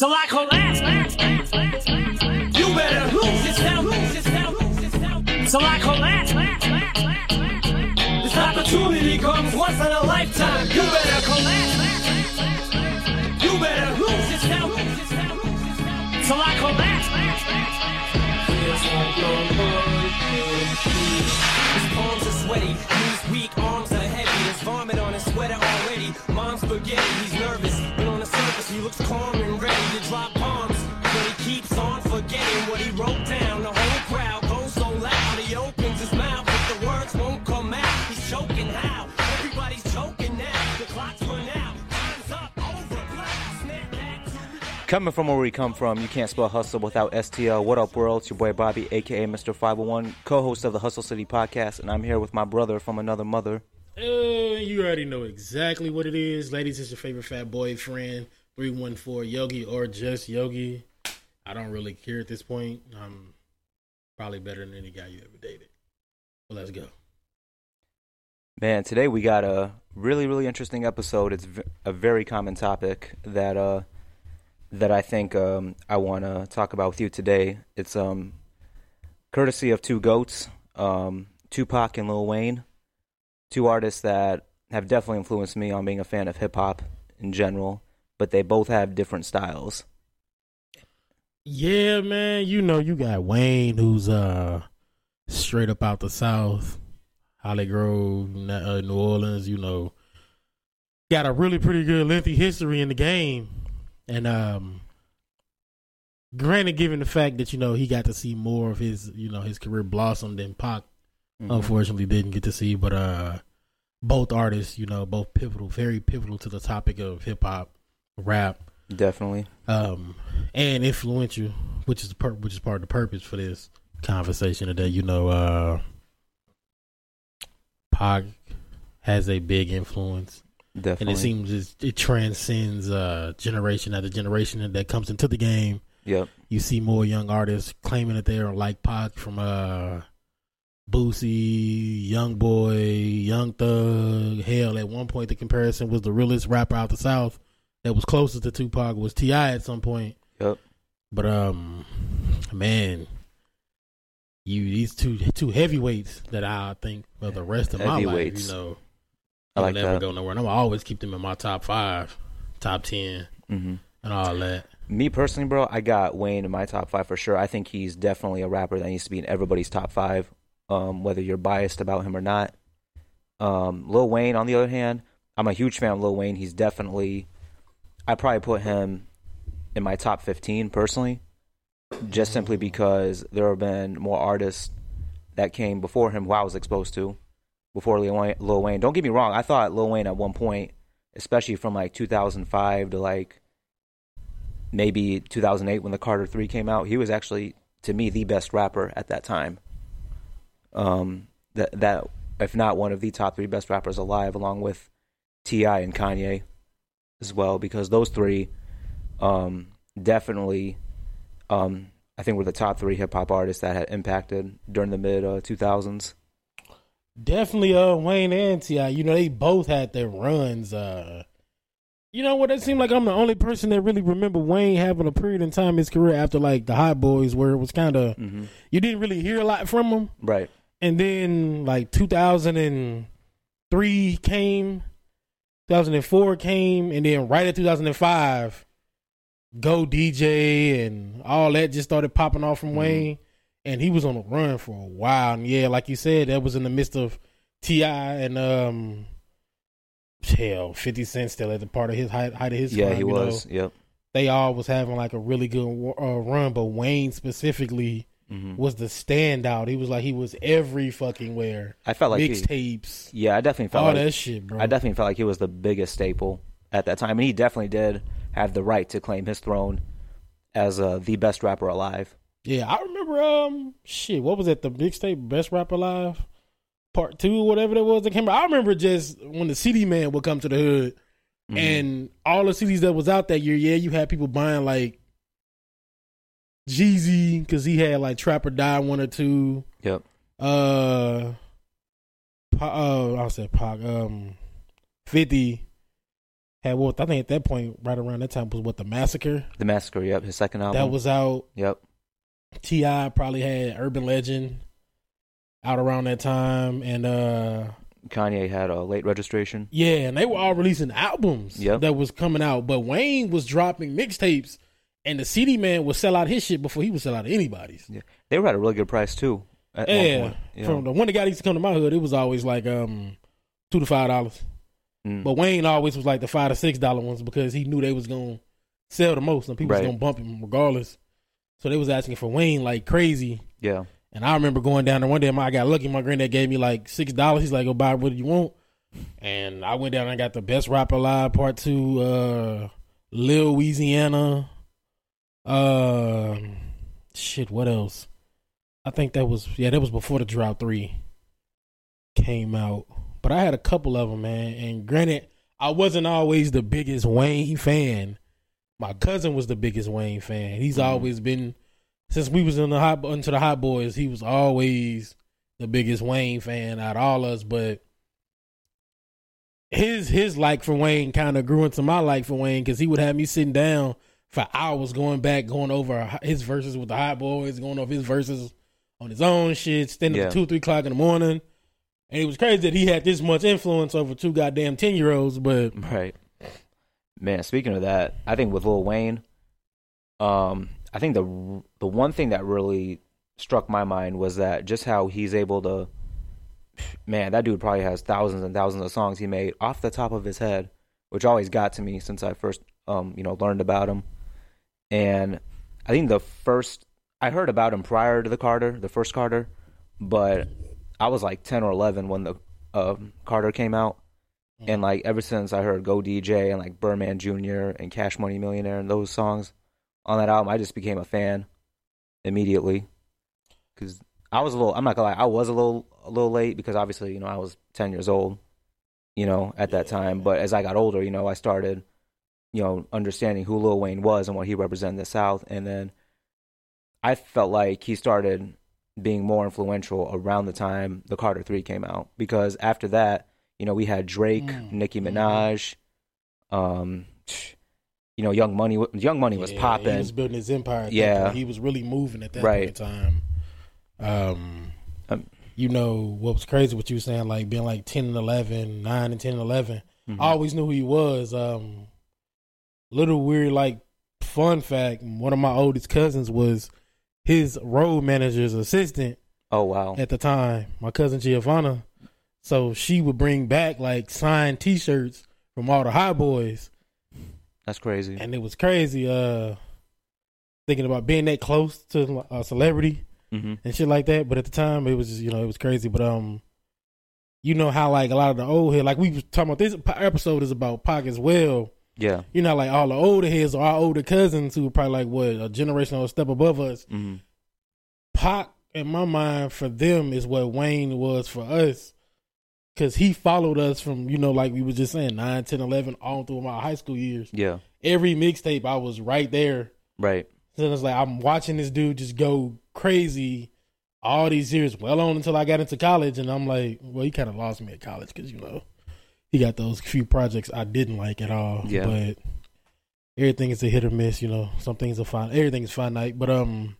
So I collapse. You better lose yourself. Lose yourself. Lose yourself. So I collapse. This opportunity comes once in a lifetime. You better collapse. You better lose yourself. Lose yourself. Lose yourself. So I collapse. His palms are sweaty, knees weak, arms are heavy. There's vomit on his sweater already. Mom's spaghetti, he's nervous, but on the surface he looks calm and Coming from where we come from, you can't spell hustle without STL. What up, world? It's your boy Bobby, aka Mr. 501, co host of the Hustle City podcast, and I'm here with my brother from another mother. Uh, you already know exactly what it is. Ladies, it's your favorite fat boyfriend, 314 Yogi or just Yogi. I don't really care at this point. I'm probably better than any guy you ever dated. Well, let's go. Man, today we got a really, really interesting episode. It's v- a very common topic that uh, that I think um, I want to talk about with you today. It's um, courtesy of two goats, um, Tupac and Lil Wayne, two artists that have definitely influenced me on being a fan of hip hop in general. But they both have different styles. Yeah, man. You know, you got Wayne, who's uh straight up out the South, Hollygrove, uh, New Orleans. You know, got a really pretty good lengthy history in the game, and um, granted, given the fact that you know he got to see more of his you know his career blossom than Pac, Mhm. unfortunately didn't get to see, but uh, both artists, you know, both pivotal, very pivotal to the topic of hip hop, rap Definitely. um, and influential, which is the pur- which is part of the purpose for this conversation today. You know, uh, Pac has a big influence, Definitely. and it seems it transcends uh, generation after generation that comes into the game. Yep. You see more young artists claiming that they are like Pac from uh, Boosie, Young Boy, Young Thug. Hell, at one point the comparison was the realest rapper out the South that was closest to Tupac was T.I. at some point. Yep. But um, man, you these two two heavyweights that I think for the rest of my life, you know, I like never that. go nowhere. And I'm always keep them in my top five, top ten, hmm and all that. Me personally, bro, I got Wayne in my top five for sure. I think he's definitely a rapper that needs to be in everybody's top five, um, whether you're biased about him or not. Um, Lil Wayne, on the other hand, I'm a huge fan of Lil Wayne. He's definitely, I probably put him in my top 15 personally, just simply because there have been more artists that came before him who I was exposed to before Lil Wayne. Lil Wayne. Don't get me wrong, I thought Lil Wayne at one point, especially from like 2005 to like maybe 2008 when the Carter 3 came out, he was actually to me the best rapper at that time. Um that that if not one of the top 3 best rappers alive along with TI and Kanye as well because those three um definitely um I think were the top 3 hip hop artists that had impacted during the mid uh, 2000s. Definitely, uh, Wayne and Ti. You know, they both had their runs. Uh, you know what? It seemed like I'm the only person that really remember Wayne having a period in time in his career after like the Hot Boys, where it was kind of Mhm. you didn't really hear a lot from him. Right. And then like 2003 came, 2004 came, and then right at 2005, Go DJ and all that just started popping off from Wayne, and he was on a run for a while. And yeah, like you said, that was in the midst of T.I. and um, hell, 50 Cent still at the part of his height, height of his Yeah, prime, he you know was. Yep. they all was having like a really good uh, run, but Wayne specifically Mhm. was the standout. He was like he was every fucking where I felt like mixtapes, yeah, I definitely felt all like that shit, bro. I definitely felt like he was the biggest staple at that time, and he definitely did have the right to claim his throne as uh, the best rapper alive. Yeah, I remember. Um, shit, what was it? The mixtape Best Rap Alive Part Two, whatever that was that came out. I remember just when the CD man would come to the hood, Mhm. and all the CDs that was out that year. Yeah, you had people buying like Jeezy because he had like Trap or Die one or two. yep, uh, uh, I'll say Pac, um, Fifty, had what I think at that point, right around that time was what the massacre The Massacre. Yep, his second album. that was out. Yep. T.I. probably had Urban Legend out around that time, and uh Kanye had a late registration. yeah, and they were all releasing albums Yep. that was coming out. But Wayne was dropping mixtapes, and the CD man would sell out his shit before he would sell out anybody's. Yeah, they were at a really good price too. Yeah, point, you from know. the one that got used to come to my hood, it was always like um two to five dollars. Mm. But Wayne always was like the five to six dollar ones because he knew they was gonna sell the most and people Right. was gonna bump him regardless. So they was asking for Wayne like crazy. yeah, And I remember going down there one day. My, I got lucky. My granddad gave me like six dollars. He's like, "Go buy what you want." And I went down and I got the best rapper alive part two, uh, Lil Weezyana. Um, shit. What else? I think that was yeah. That was before the Drought Three came out. But I had a couple of them, man. And granted, I wasn't always the biggest Wayne fan. My cousin was the biggest Wayne fan. He's Mhm. always been since we was in the hot into the hot boys. He was always the biggest Wayne fan out of all us. But his his like for Wayne kind of grew into my like for Wayne because he would have me sitting down for hours going back, going over his verses with the hot boys, going over his verses on his own shit, standing Yeah. at two, three o'clock in the morning. And it was crazy that he had this much influence over two goddamn ten year olds, but right. Man, speaking of that, I think with Lil Wayne, um, I think the the one thing that really struck my mind was that just how he's able to. Man, that dude probably has thousands and thousands of songs he made off the top of his head, which always got to me since I first, um, you know, learned about him. And I think the first I heard about him prior to the Carter, the first Carter, but I was like ten or eleven when the um, Carter came out, and like ever since I heard Go DJ and like Birdman Jr. and Cash Money Millionaire and those songs on that album, I just became a fan immediately. Because I was a little, I'm not gonna lie, I was a little a little late because obviously you know I was ten years old, you know at that time. But as I got older, you know I started, you know, understanding who Lil Wayne was and what he represented in the South, and then I felt like he started being more influential around the time the Carter Three came out because after that, you know, we had Drake, Mm, Nicki mhm. Minaj, um, you know, Young Money. Young Money was Yeah, popping. He was building his empire. Yeah. he was really moving at that Right. point in time. Um, Um, you know what was crazy? What you were saying, like being like 10 and 11, 9 and 10 and 11. Mhm. I always knew who he was. Um, little weird, like fun fact. One of my oldest cousins was his road manager's assistant oh wow, at the time. My cousin Giovanna. So she would bring back like signed T-shirts from all the high boys. That's crazy. and it was crazy uh thinking about being that close to a celebrity hmm and shit like that. But at the time it was just you know it was crazy. But um you know how like a lot of the old head like we was talking about this episode is about Pac as well. Yeah. you know like all the older heads or our older cousins who were probably like what a generation or a step above us. Hmm Pac in my mind for them is what Wayne was for us because he followed us from you know like we was just saying 9 10 11 all through my high school years Yeah. every mixtape i was right there Right. So it's like I'm watching this dude just go crazy all these years, well on until I got into college, and I'm like, well, he kind of lost me at college because you know he got those few projects I didn't like at all. Yeah. But everything is a hit or miss. You know, some things are fine. Everything is finite, but um,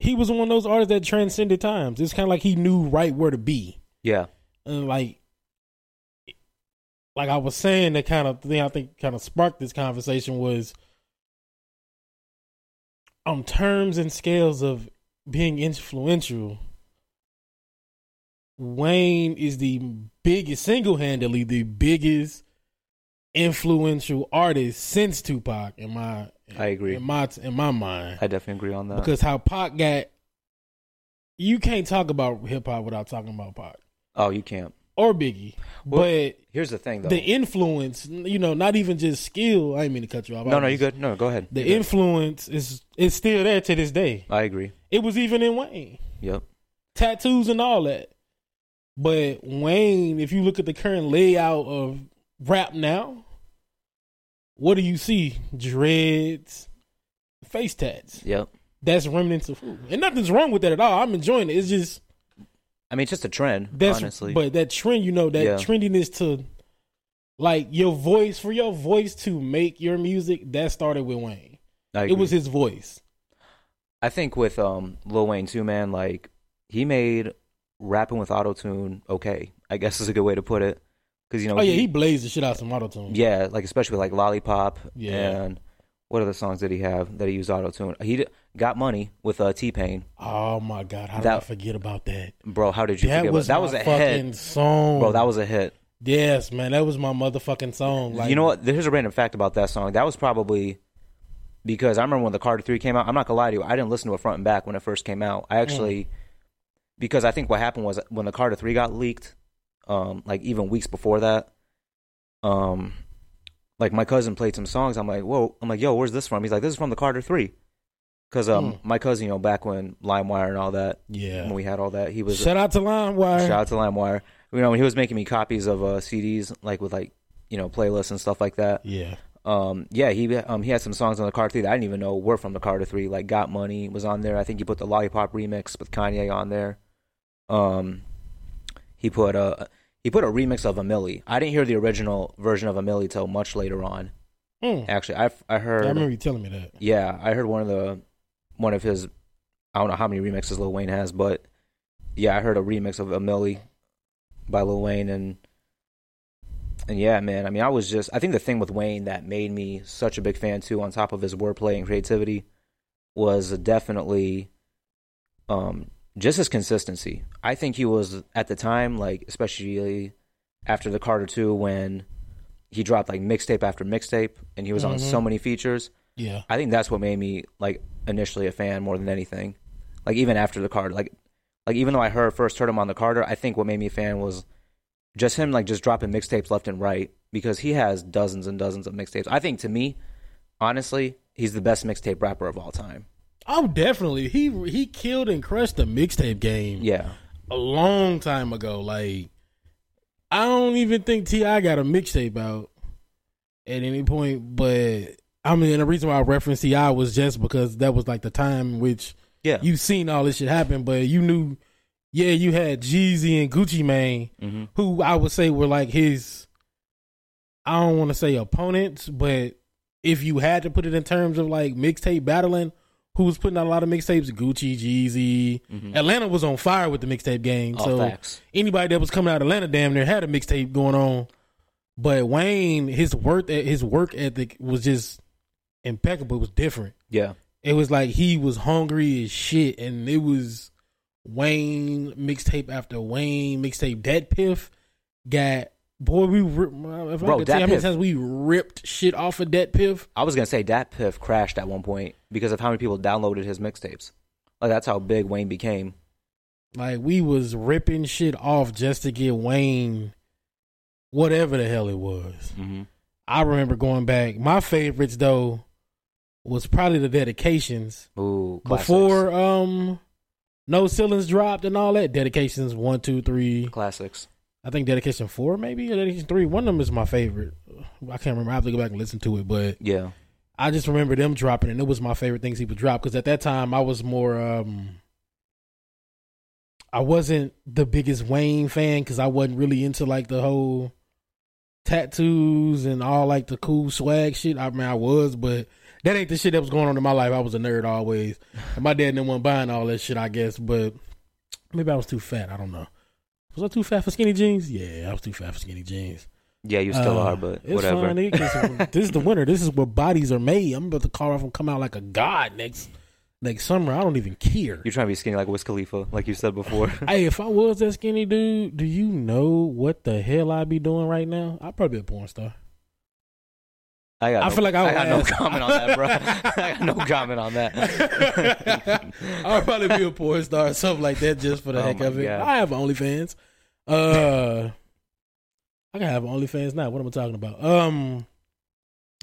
he was one of those artists that transcended times. It's kind of like he knew right where to be, Yeah. and like. Like I was saying, the kind of thing I think kind of sparked this conversation was on terms and scales of being influential, Wayne is the biggest, single handedly the biggest influential artist since Tupac in my I agree. in my in my mind I definitely agree on that. because how Pac got you can't talk about hip hop without talking about Pac oh, you can't. or Biggie, Well, but Here's the thing, though. the influence, you know, not even just skill. I didn't mean to cut you off. no, I no, you good. No, go ahead. The You good. influence is is still there to this day. I agree. It was even in Wayne. Yep. tattoos and all that. But Wayne, if you look at the current layout of rap now, what do you see? Dreads, face tats. Yep. That's remnants of who? And nothing's wrong with that at all. I'm enjoying it. It's just I mean, it's just a trend, that's honestly. but that trend, you know, that Yeah. trendiness to like your voice for your voice to make your music that started with Wayne. It was his voice. I think with um Lil Wayne too, man. Like he made rapping with auto tune okay. I guess is a good way to put it. Because you know, Oh yeah, he blazed the shit out some auto tune. yeah, like especially like Lollipop. Yeah. And what other songs did he have that he used auto tune? He d- got money with uh, T Pain. Oh my god, how did That- I forget about that? Bro, how did you That forget was about that? my Was a fucking hit, song, bro. That was a hit. yes, man. That was my motherfucking song. Like, you know what? Here's a random fact about that song. That was probably because I remember when the Carter Three came out. I'm not gonna lie to you. I didn't listen to it front and back when it first came out. I actually because I think what happened was when the Carter Three got leaked, um, like even weeks before that, um, like my cousin played some songs. I'm like, whoa. I'm like, yo, where's this from? He's like, this is from the Carter Three. Because um, Hmm. my cousin, you know, back when LimeWire and all that, Yeah. when we had all that, he was Shout out to LimeWire. Shout out to LimeWire. You know, when he was making me copies of uh, CDs, like with like you know playlists and stuff like that. Yeah. Um, yeah, he um he had some songs on the Carter Three that I didn't even know were from the Carter Three. Like "Got Money" was on there. I think he put the Lollipop remix with Kanye on there. Um, he put a he put a remix of a Milli. I didn't hear the original version of a Milli till much later on. Mm. Actually, I I heard. I remember you telling me that. yeah, I heard one of the one of his I don't know how many remixes Lil Wayne has, but yeah, I heard a remix of a Milli by Lil Wayne and and yeah, man. I mean, I was just I think the thing with Wayne that made me such a big fan too, on top of his wordplay and creativity, was definitely um just his consistency. I think he was at the time, like especially after the Carter two when he dropped like mixtape after mixtape and he was on Mhm. so many features. Yeah. I think that's what made me like initially a fan more than anything. Like even after the Carter, like like even though I heard first heard him on the Carter, I think what made me a fan was just him like just dropping mixtapes left and right because he has dozens and dozens of mixtapes. I think to me, honestly, he's the best mixtape rapper of all time. Oh, definitely. He he killed and crushed the mixtape game Yeah, a long time ago. Like, I don't even think T.I. got a mixtape out at any point. But I mean, the reason why I referenced T.I. was just because that was like the time in which yeah, you seen all this shit happen. But you knew, yeah, you had Jeezy and Gucci Mane, hmm who I would say were like his. I don't want to say opponents, but if you had to put it in terms of like mixtape battling, who was putting out a lot of mixtapes? Gucci, Jeezy. Mhm. Atlanta was on fire with the mixtape game. all so facts. anybody that was coming out of Atlanta damn near had a mixtape going on. But Wayne, his work his work ethic was just impeccable. It was different. Yeah, It was like he was hungry as shit, and it was Wayne mixtape after Wayne mixtape. Dat Piff got boy. We rip, if Bro, I could tell how many times we ripped shit off of Dat Piff. I was gonna say Dat Piff crashed at one point because of how many people downloaded his mixtapes. Like that's how big Wayne became. Like we was ripping shit off just to get Wayne, whatever the hell it was. Mm-hmm. I remember going back. My favorites though was probably the dedications Ooh, classics. before um no ceilings dropped and all that. Dedications one, two, three. classics. I think dedication four maybe or dedication three. One of them is my favorite. I can't remember. I have to go back and listen to it, but Yeah, I just remember them dropping, and it was my favorite things he would drop because at that time I was more. um I wasn't the biggest Wayne fan because I wasn't really into like the whole tattoos and all like the cool swag shit. I mean, I was, but that ain't the shit that was going on in my life. I was a nerd always. And my dad didn't want buying all that shit, I guess. But maybe I was too fat. I don't know. Was I too fat for skinny jeans? Yeah, I was too fat for skinny jeans. yeah, you still Uh, are, but whatever. Fine, this is the winter. This is where bodies are made. I'm about to call off and come out like a god next next summer. I don't even care. You're trying to be skinny like Wiz Khalifa, like you said before. hey, if I was that skinny dude, do you know what the hell I'd be doing right now? I'd probably be a porn star. I got. I no, feel like I I got no comment on that, bro. I got no comment on that. I'd probably be a porn star or something like that just for the Oh heck of it. God. I have OnlyFans. Uh, I can have OnlyFans now. What am I talking about? Um,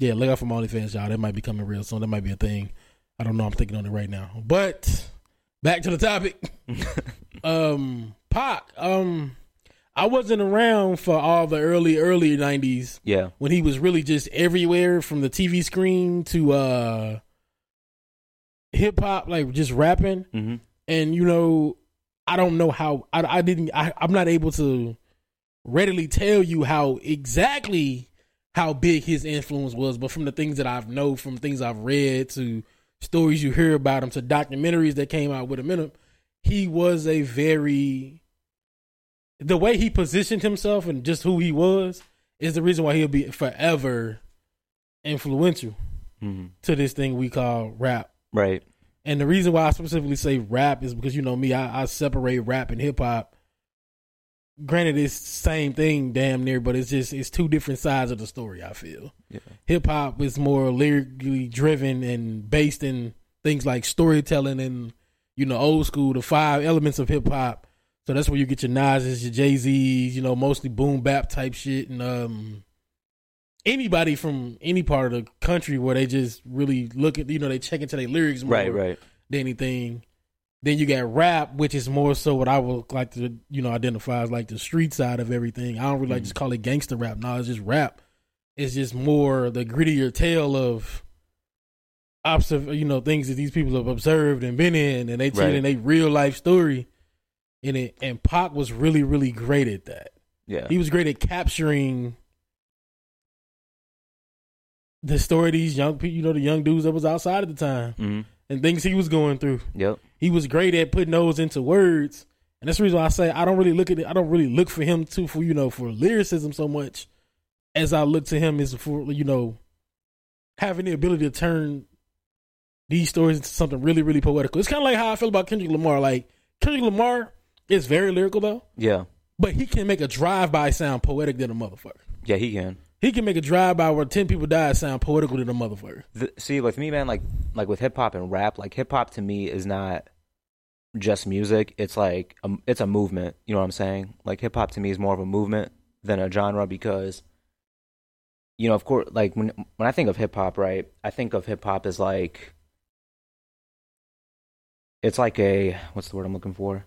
yeah, look out for my OnlyFans, y'all. That might be coming real soon. That might be a thing. I don't know. I'm thinking on it right now. But back to the topic. um, Pac. Um, I wasn't around for all the early early '90s yeah, when he was really just everywhere from the TV screen to uh hip hop, like just rapping. hmm And you know, I don't know how I, I didn't. I, I'm not able to readily tell you how exactly how big his influence was, but from the things that I've know, from things I've read to stories you hear about him to documentaries that came out with him in him, he was a very the way he positioned himself and just who he was is the reason why he'll be forever influential Mhm. to this thing we call rap. Right. And the reason why I specifically say rap is because you know me, I, I separate rap and hip hop. Granted, it's the same thing, damn near, but it's just it's two different sides of the story. I feel Yeah. hip hop is more lyrically driven and based in things like storytelling and you know old school, the five elements of hip hop. So that's where you get your Nas's, your Jay Z's, you know, mostly boom bap type shit, and um, anybody from any part of the country where they just really look at, you know, they check into their lyrics more Right. Right. than anything. Then you got rap, which is more so what I would like to, you know, identify as like the street side of everything. I don't really like mm-hmm. just call it gangster rap. No, it's just rap. It's just more the grittier tale of observe, you know, things that these people have observed and been in, and they telling Right. a real life story in it. And Pac was really, really great at that. Yeah. He was great at capturing the story of these young people, you know, the young dudes that was outside at the time hmm and things he was going through Yep. he was great at putting those into words. And that's the reason why I say I don't really look at it. I don't really look for him to for you know for lyricism so much as I look to him is for you know having the ability to turn these stories into something really really poetical. It's kind of like how I feel about Kendrick Lamar. Like Kendrick Lamar is very lyrical though, Yeah. but he can make a drive by sound poetic than a motherfucker. Yeah. He can. He can make a drive by where ten people die sound poetical than a motherfucker. the, see with me man like like with hip hop and rap like hip hop to me is not just music. It's like a, it's a movement. You know what i'm saying? Like hip hop to me is more of a movement than a genre because you know of course like when when i think of hip hop right i think of hip hop as like it's like a what's the word i'm looking for?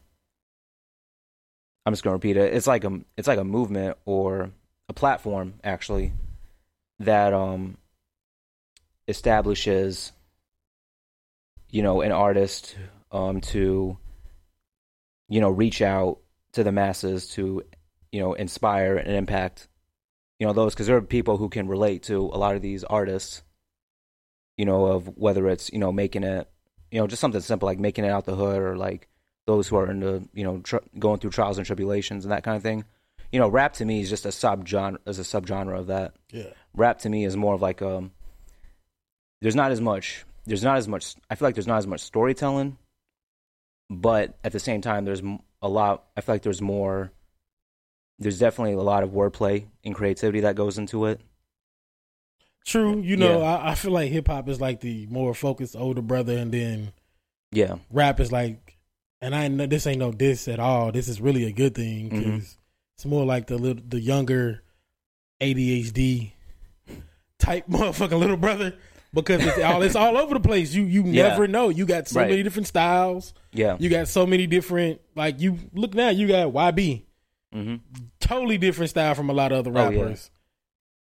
I'm just to repeat it. It's like a it's like a movement or a platform actually that um establishes you know an artist um to you know reach out to the masses to you know inspire and impact you know those because there are people who can relate to a lot of these artists you know of whether it's you know making it you know just something simple like making it out the hood or like those who are into you know tr- going through trials and tribulations and that kind of thing you know rap to me is just a subgenre as a subgenre of that Yeah. rap to me is more of like um there's not as much there's not as much i feel like there's not as much storytelling but at the same time there's a lot i feel like there's more there's definitely a lot of wordplay and creativity that goes into it True, you know, Yeah. I, I feel like hip hop is like the more focused older brother, and then yeah rap is like, and I know this ain't no diss at all. This is really a good thing because Mhm. It's more like the little, the younger ADHD type motherfucking little brother because it's all it's all over the place. You you Yeah. never know. You got so Right. many different styles. yeah You got so many different like you look now. You got YB, hmm totally different style from a lot of other Oh, yeah. rappers.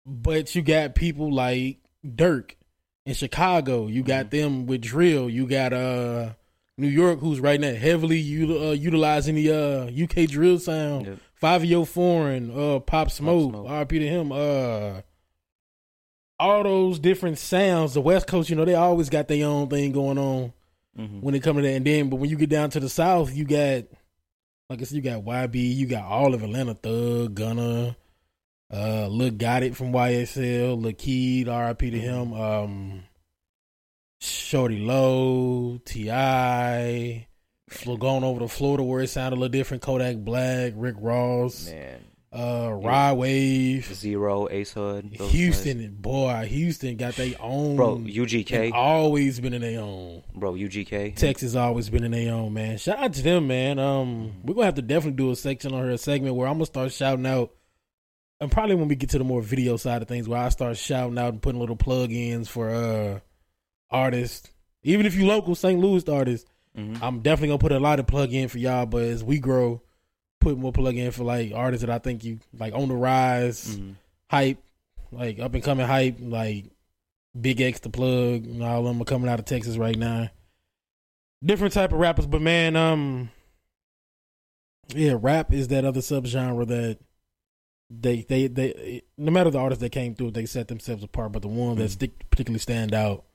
But you got people like Dirk in Chicago. You got Mm-hmm. them with drill. You got uh New York, who's right now heavily uh, utilizing the uh, UK drill sound. Yep. Fivio Foreign, uh, Pop Smoke, Smoke. RP to him. Uh, all those different sounds. The West Coast, you know, they always got their own thing going on hmm when it comes to that. And then, but when you get down to the South, you got, like I said, you got YB, you got all of Atlanta Thug, Gunna, uh, Lil Got It from YSL, Lil Keed, RIP to him, um, Shorty Low, T.I., going over to Florida where it sounded a little different, Kodak Black, Rick Ross, man uh, Rod Wave, zero ace hood Houston, boy, Houston got their own, bro ugk always been in their own. bro ugk Texas always been in their own man. Shout out to them, man. Um, we're gonna have to definitely do a section on her a segment where I'm gonna start shouting out, and probably when we get to the more video side of things, where I start shouting out and putting little plug-ins for uh artists, even if you local St. Louis artists. Hmm I'm definitely gonna put a lot of plug in for y'all, but as we grow, put more plug in for like artists that I think you like on the rise, hmm hype, like up and coming hype, like BigXthaPlug, and all of them are coming out of Texas right now. Different type of rappers, but man, um, yeah, rap is that other subgenre that they they they no matter the artists that came through, they set themselves apart. But the one that Mhm. stick particularly stand out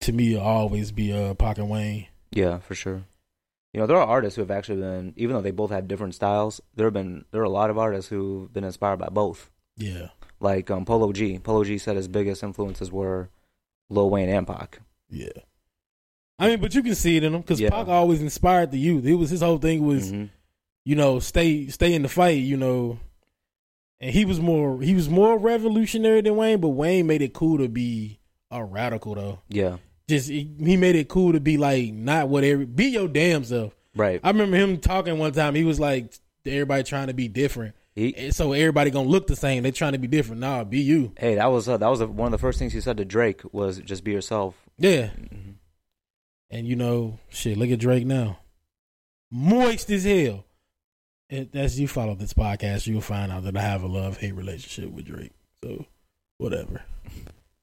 to me will always be uh Pac and Wayne. Yeah, for sure. You know, there are artists who have actually been, even though they both have different styles, there have been there are a lot of artists who've been inspired by both. Yeah, Like um, Polo G. Polo G said his biggest influences were Lil Wayne and Pac. yeah. I mean, but you can see it in him because Yeah. Pac always inspired the youth. It was his whole thing was Mhm. you know stay stay in the fight. You know, and he was more he was more revolutionary than Wayne, but Wayne made it cool to be a radical though. Yeah, Just he, he made it cool to be like not what every be your damn self. right. I remember him talking one time. He was like, everybody trying to be different. He, so everybody gonna look the same. They trying to be different. Nah, be you. hey, that was uh, that was uh one of the first things he said to Drake was just be yourself. Yeah. Mhm. And you know, shit, look at Drake now. Moist as hell. And as you follow this podcast, you'll find out that I have a love hate relationship with Drake. So whatever.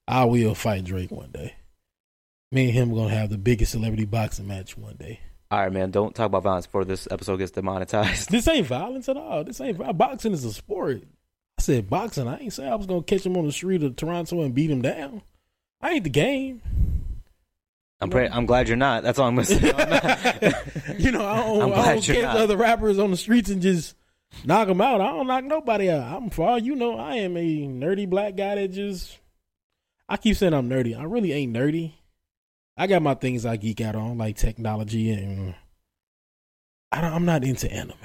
I will fight Drake one day. Me and him are gonna have the biggest celebrity boxing match one day. All right, man. Don't talk about violence before this episode gets demonetized. This ain't violence at all. This ain't boxing is a sport. I said boxing. I ain't say I was gonna catch him on the street of Toronto and beat him down. I ain't the game. I'm pray- I'm glad you're not. That's all I'm gonna say. you know, I don't, I'm I don't you're catch not. other rappers on the streets and just knock them out. I don't knock nobody out. I'm for all you know, I am a nerdy black guy that just. I keep saying I'm nerdy. I really ain't nerdy. I got my things I geek out on, like technology, and I don't, I'm not into anime.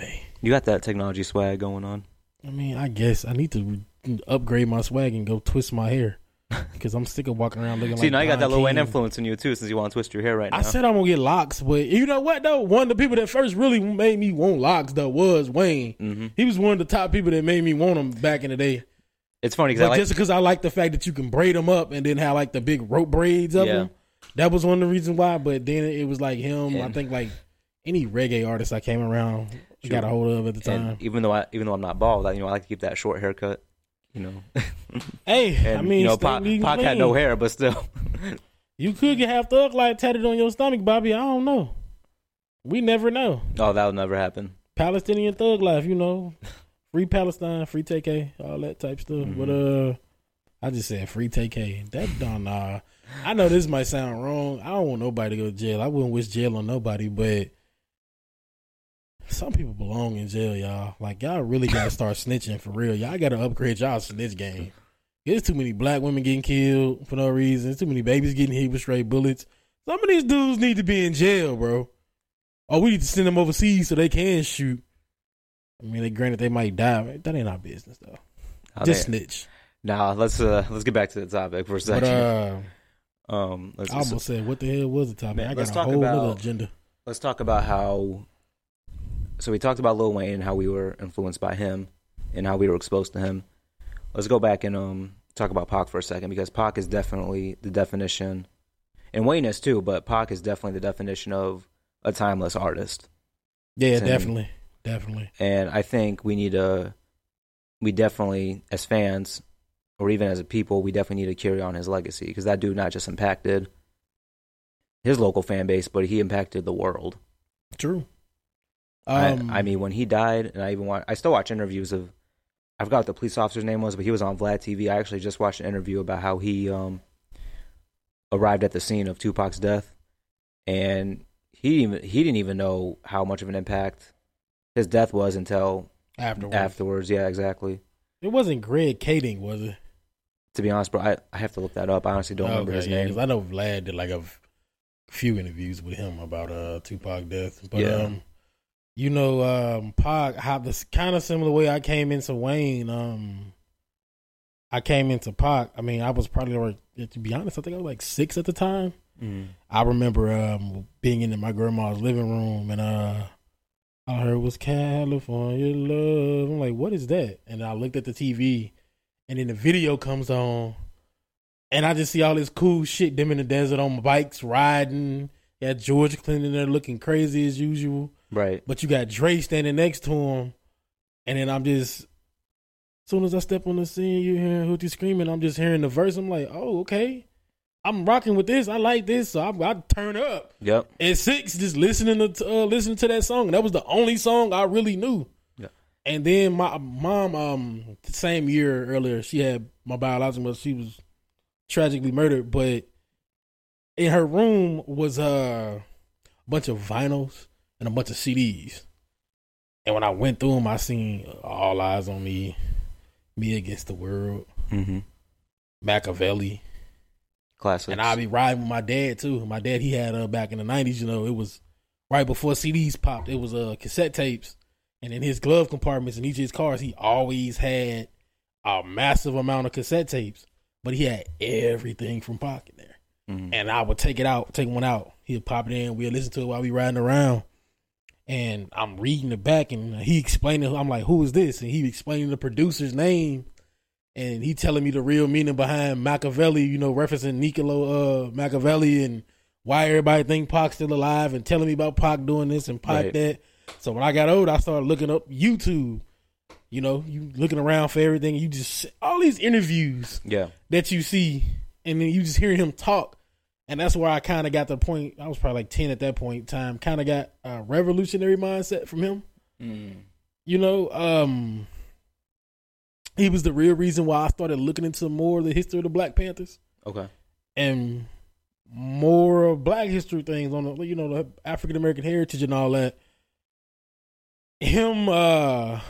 you got that technology swag going on. I mean, I guess I need to upgrade my swag and go twist my hair because I'm sick of walking around looking like See, like. now you got that Lil Wayne influence in you too, since you want to twist your hair right now. I said I'm gonna get locks, but you know what though? One of the people that first really made me want locks though was Wayne. hmm He was one of the top people that made me want them back in the day. It's funny because like just because I like the fact that you can braid them up and then have like the big rope braids of Yeah. them, that was one of the reasons why. But then it was like him. I think like any reggae artist I came around Sure. got a hold of at the time. and even though I even though I'm not bald, I, you know I like to keep that short haircut. You know, hey, and I mean, you know, Pac, Pac had no hair, but still. You could get half thug life tatted on your stomach, Bobby. I don't know. We never know. oh, that'll never happen. Palestinian thug life, you know. Free Palestine, free TK, all that type stuff. Mhm. But uh I just said free TK. That don't nah. I know this might sound wrong. I don't want nobody to go to jail. I wouldn't wish jail on nobody, but some people belong in jail, y'all. Like y'all really gotta start snitching for real. Y'all gotta upgrade y'all snitch game. There's too many black women getting killed for no reason. There's too many babies getting hit with straight bullets. Some of these dudes need to be in jail, bro. Or we need to send them overseas so they can shoot. I mean, they granted they might die. That ain't our business though. Oh, Just they- snitch. now let's uh let's get back to the topic for a But second. uh, um, let's I almost said, what the hell was the topic? Man, I got let's a talk whole about- agenda. let's talk about how. So we talked about Lil Wayne and how we were influenced by him, and how we were exposed to him. Let's go back and um talk about Pac for a second because Pac is definitely the definition, and Wayne is too, but Pac is definitely the definition of a timeless artist. Yeah, definitely, definitely. And I think we need to, we definitely, as fans, or even as a people, we definitely need to carry on his legacy because that dude not just impacted his local fan base, but he impacted the world. True. I, Um, I mean, when he died, and I even watch, I still watch interviews of, I forgot what the police officer's name was, but he was on Vlad TV. I actually just watched an interview about how he um, arrived at the scene of Tupac's death, and he didn't even he didn't even know how much of an impact his death was until afterwards, afterwards. Yeah, exactly. it wasn't Greg Kading, was it? To be honest, bro, I, I have to look that up. I honestly don't remember Okay, his yeah, name. 'cause I know Vlad did like a few interviews with him about uh Tupac death, but Yeah. um, you know, um, Pac how this kind of similar way I came into Wayne. Um, I came into Pac. I mean, I was probably like, to be honest, I think I was like six at the time. Mm. I remember um being in my grandma's living room and uh I heard was California love. I'm like, what is that? And I looked at the TV and then the video comes on and I just see all this cool shit, them in the desert on bikes riding. Yeah, George Clinton there looking crazy as usual. Right. But you got Dre standing next to him. And then I'm just as soon as I step on the scene, you hear Hootie screaming, I'm just hearing the verse. I'm like, oh, okay. I'm rocking with this. I like this, so I, I turn up Yep. at six, just listening to uh, listening to that song. That was the only song I really knew. And then my mom, um, the same year earlier, she had my biological mother. She was tragically murdered, but in her room was uh, a bunch of vinyls and a bunch of CDs. And when I went through them, I seen All Eyez on Me, Me Against the World, Mm-hmm. Makaveli, Classics. and I'd be riding with my dad too. My dad, he had uh, back in the nineties. You know, it was right before CDs popped. It was uh cassette tapes, and in his glove compartments in each of his cars, he always had a massive amount of cassette tapes. But he had everything from Pac in there, Mhm. and I would take it out, take one out. He'd pop it in. We'd listen to it while we riding around. And I'm reading it back, and he explaining. I'm like, "Who is this?" And he explaining the producer's name and he telling me the real meaning behind Makaveli, you know, referencing Niccolo uh, Machiavelli and why everybody think Pac's still alive and telling me about Pac doing this and Pac Right. that. So when I got old, I started looking up YouTube. You know, you looking around for everything. You just all these interviews yeah. that you see, and then you just hear him talk, and that's where I kind of got the point. I was probably like ten at that point in time. Kind of got a revolutionary mindset from him you know, um, he was the real reason why I started looking into more of the history of the Black Panthers Okay. and more of Black history things on the, you know, the African American heritage and all that. Him, uh,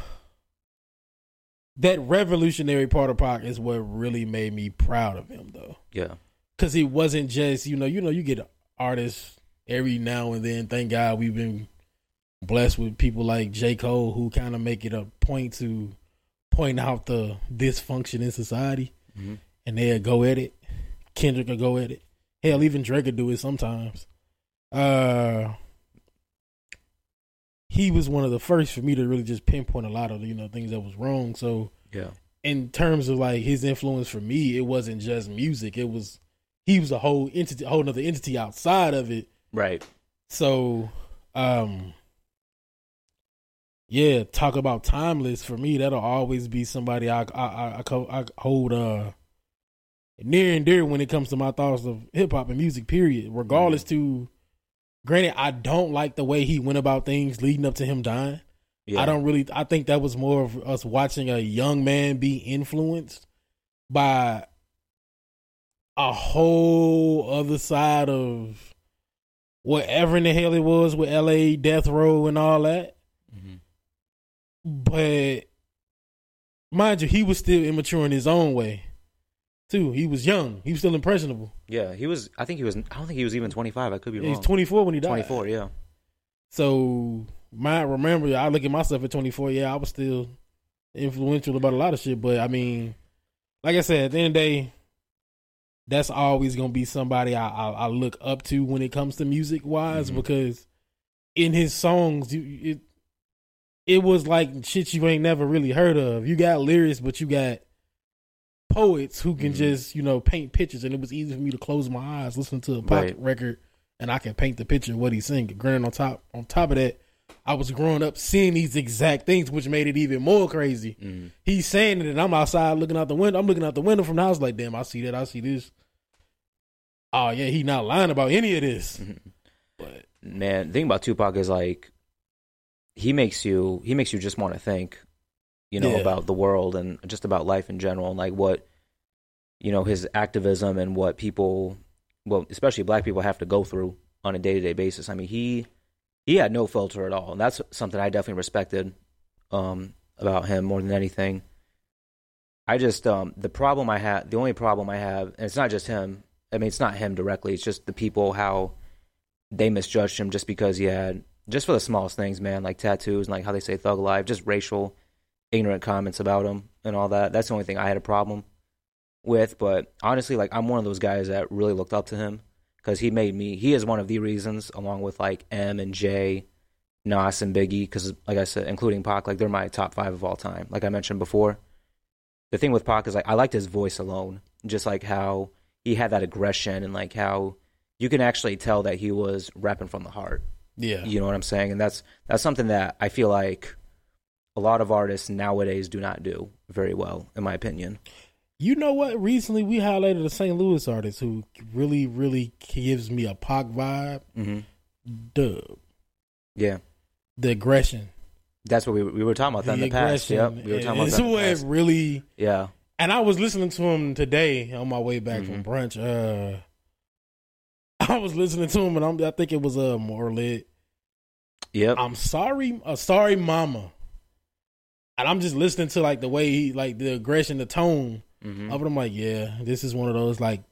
that revolutionary part of Pac is what really made me proud of him, though Yeah. because he wasn't just you know you know you get artists every now and then. Thank God we've been blessed with people like J Cole who kind of make it a point to point out the dysfunction in society, Mhm. and they'll go at it. Kendrick will go at it. Hell, even Drake will do it sometimes. Uh, he was one of the first for me to really just pinpoint a lot of you know things that was wrong. So Yeah. in terms of like his influence for me, it wasn't just music. It was he was a whole entity, a whole other entity outside of it. Right. So, um, yeah, talk about timeless for me. That'll always be somebody I I I, I, I hold uh near and dear when it comes to my thoughts of hip hop and music. Period. Regardless to, granted, I don't like the way he went about things leading up to him dying. Yeah. I don't really. I think that was more of us watching a young man be influenced by a whole other side of whatever in the hell it was with L.A. Death Row and all that. Mhm. But mind you, he was still immature in his own way. Too, he was young. He was still impressionable. Yeah. He was. I think he was. I don't think he was even 25. I could be He wrong. He's 24 when he died. 24. Yeah. So my remember, I look at myself at 24. Yeah, I was still influential about a lot of shit. But I mean, like I said, at the end of the day, that's always gonna be somebody I I, I look up to when it comes to music wise Mhm. because in his songs, you it it was like shit you ain't never really heard of. You got lyrics, but you got poets who can Mhm. just you know paint pictures, and it was easy for me to close my eyes, listen to a pop Right. record, and I can paint the picture of what he's singing. Granted, on top on top of that, I was growing up seeing these exact things, which made it even more crazy. Mhm. He's saying it, and I'm outside looking out the window. I'm looking out the window from the house, like, damn, I see that, I see this. Oh yeah, he not lying about any of this. But Man, the thing about Tupac is like he makes you he makes you just want to think, you know, Yeah. about the world and just about life in general and like what you know, his activism and what people well, especially black people have to go through on a day-to-day basis. I mean, he he had no filter at all. And that's something I definitely respected um about him more than anything. I just um the problem I have the only problem I have and it's not just him. I mean, it's not him directly. It's just the people how they misjudged him just because he had just for the smallest things, man, like tattoos and like how they say thug life, just racial, ignorant comments about him and all that. That's the only thing I had a problem with. But honestly, like I'm one of those guys that really looked up to him because he made me. He is one of the reasons, along with like M and J, Nas and Biggie, because like I said, including Pac, like they're my top five of all time. Like I mentioned before, the thing with Pac is like I liked his voice alone, just like how he had that aggression and like how you can actually tell that he was rapping from the heart. yeah, You know what I'm saying? And that's that's something that I feel like a lot of artists nowadays do not do very well, in my opinion. You know what? Recently, we highlighted a St. Louis artist who really, really gives me a Pac vibe. Mm-hmm. Dub, Yeah, the aggression, That's what we we were talking about that in the past. Yep, we were talking about that. The what past. really. Yeah, And I was listening to him today on my way back Mhm. from brunch. Uh, I was listening to him, and I'm, I think it was uh, more lit. yep, I'm sorry, uh, sorry, mama. And I'm just listening to like the way he, like the aggression, the tone hmm of it. I'm like, yeah, this is one of those like,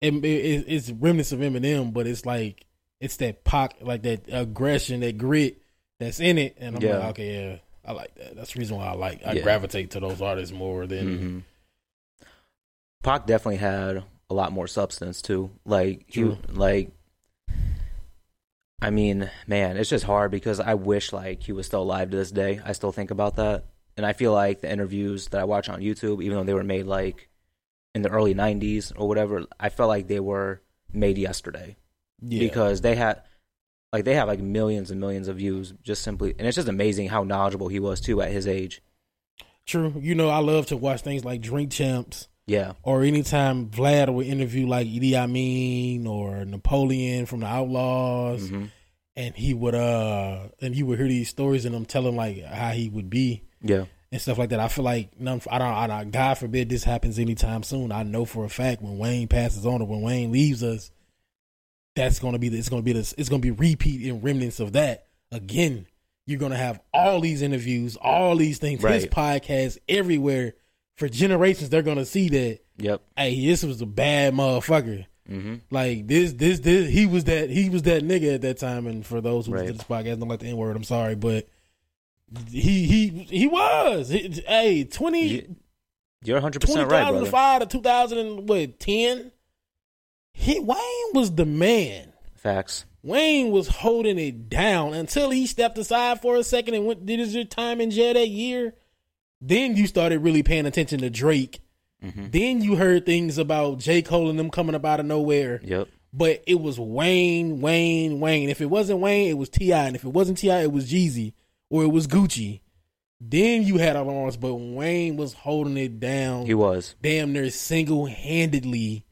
it, it, it's remnants of Eminem, but it's like it's that Pac, like that aggression, that grit that's in it. And I'm Yeah. like, okay, yeah, I like that. That's the reason why I like, I Yeah. gravitate to those artists more than. hmm Pac definitely had a lot more substance too. Like he, like, I mean, man, it's just hard because I wish like he was still alive to this day. I still think about that, and I feel like the interviews that I watch on YouTube, even though they were made like in the early '90s or whatever, I felt like they were made yesterday. Yeah. because they had like they have like millions and millions of views just simply and it's just amazing how knowledgeable he was too at his age True. You know, I love to watch things like Drink Champs yeah or anytime Vlad would interview like E.D.I. Mean or Napoleon from the Outlawz hmm and he would uh and you would hear these stories and them telling like how he would be yeah and stuff like that. I feel like none I don't I don't God forbid this happens anytime soon. I know for a fact when Wayne passes on or when Wayne leaves us, that's gonna be the, it's gonna be this it's gonna be repeat and remnants of that again. You're gonna have all these interviews, all these things, his podcast everywhere for generations. They're gonna see that yep hey, this was a bad motherfucker. hmm Like this, this, this. He was that. He was that nigga at that time. And for those who Right. listen to this podcast don't like the N word, I'm sorry, but he he he was. He- hey, 20, You- you're 100% right brother 2005 to 2000 and what ten. He Wayne was the man. facts Wayne was holding it down until he stepped aside for a second and went did his time in jail that year. Then you started really paying attention to Drake. hmm Then you heard things about J. Cole and them coming up out of nowhere. yep But it was Wayne, Wayne, Wayne. If it wasn't Wayne, it was T.I, and if it wasn't T.I, it was Jeezy or it was Gucci. Then you had alarms, but Wayne was holding it down. he was damn near single handedly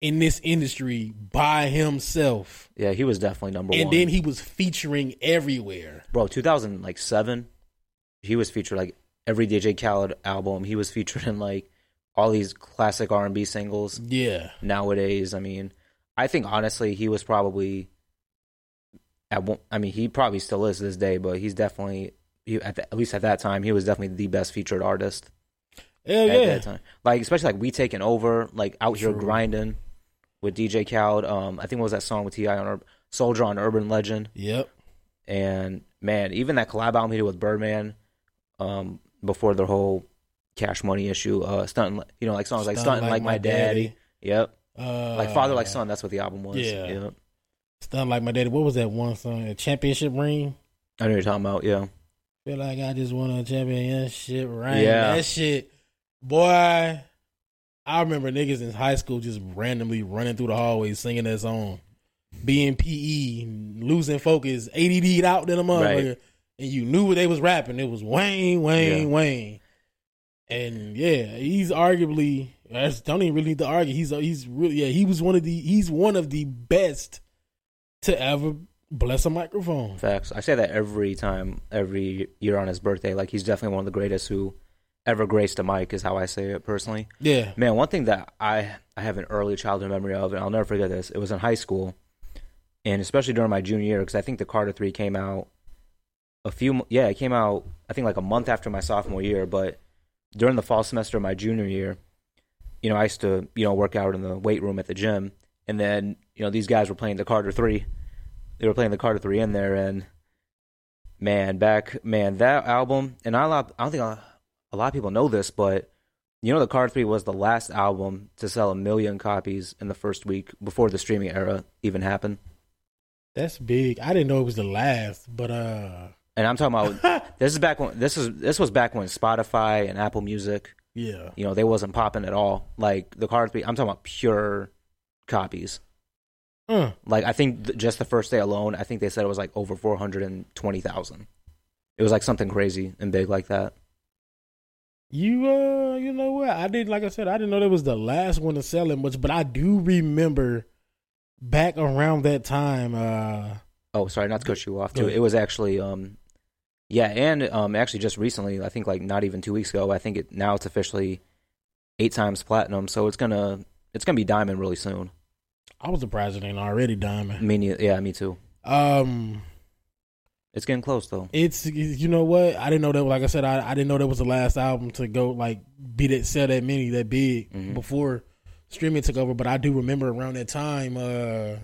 in this industry by himself, yeah he was definitely number and one And then he was featuring everywhere. bro 2007 he was featured like every dj khaled album he was featured in like all these classic r&b singles Yeah, nowadays. I mean, I think honestly he was probably at one, I mean he probably still is to this day, but he's definitely he, at, the, at least at that time he was definitely the best featured artist hell at yeah. that time. Like especially like we taking over, like out here grinding with DJ Khaled. Um, I think what was that song with T.I on Ur- Soldier on Urban Legend, Yep. and man, even that collab album he did with Birdman, um, before the whole Cash Money issue, uh, stunting, you know, like songs like Stunt stunting like, my daddy. Yep. Uh, like father like son that's what the album was yeah. Yep. Stunned like my daddy. What was that one song? A championship ring. i know you're talking about yeah Feel like I just won a championship ring. Yeah. That shit, boy. I remember niggas in high school just randomly running through the hallways singing that song, being PE, losing focus, ADD out in a motherfucker, Right. And you knew what they was rapping. It was Wayne, Wayne, Yeah. Wayne, and yeah, he's arguably. I don't even really need to argue. He's he's really yeah. He was one of the he's one of the best to ever bless a microphone. facts i say that every time every year on his birthday like he's definitely one of the greatest who ever graced a mic is how i say it personally Yeah, man one thing that i i have an early childhood memory of and i'll never forget this it was in high school and especially during my junior year because i think the carter 3 came out a few yeah it came out i think like a month after my sophomore year but during the fall semester of my junior year you know i used to you know work out in the weight room at the gym and then you know these guys were playing the carter 3 they were playing the carter 3 in there and man back man that album and I, lot- I don't think a, a lot of people know this but you know the carter 3 was the last album to sell a million copies in the first week before the streaming era even happened that's big. I didn't know it was the last, but uh, and i'm talking about this is back when this is this was back when spotify and apple music yeah. you know they wasn't popping at all like the carter 3 i'm talking about pure copies Uh, Like I think th- just the first day alone, I think they said it was like over four hundred and twenty thousand. It was like something crazy and big like that. you uh, you know what? I didn't like I said, I didn't know that was the last one to sell it much, but I do remember back around that time. Uh, Oh, sorry, not to cut you off too. It was actually um, Yeah, and um, actually, just recently, I think like not even two weeks ago, I think it now it's officially eight times platinum. So it's gonna it's gonna be diamond really soon. I was surprised it ain't already diamond. Me, ne- yeah, me too. Um, It's getting close though. it's you know what I didn't know that. Like I said, I, I didn't know that was the last album to go like be that sell that many that big Mhm. before streaming took over. But I do remember around that time uh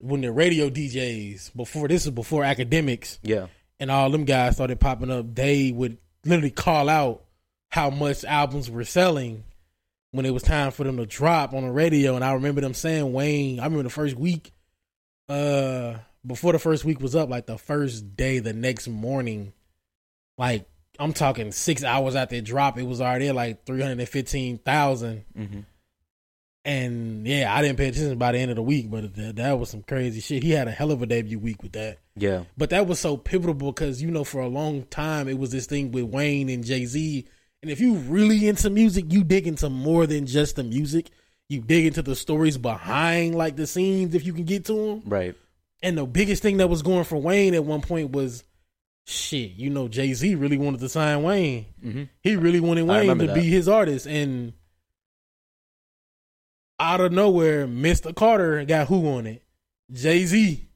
when the radio DJs before this was before Akademiks Yeah, and all them guys started popping up. They would literally call out how much albums were selling when it was time for them to drop on the radio. And I remember them saying, Wayne, I remember the first week, uh, before the first week was up, like the first day, the next morning, like I'm talking six hours after it dropped, it was already like 315,000. hmm And yeah, I didn't pay attention by the end of the week, but that, that was some crazy shit. He had a hell of a debut week with that. yeah, But that was so pivotal because you know for a long time it was this thing with Wayne and Jay Z. And if you really into music, you dig into more than just the music. You dig into the stories behind like the scenes if you can get to them. right. And the biggest thing that was going for Wayne at one point was shit. You know, Jay Z really wanted to sign Wayne. hmm He really wanted Wayne to that. be his artist, and out of nowhere, Mr. Carter got who on it? Jay Z,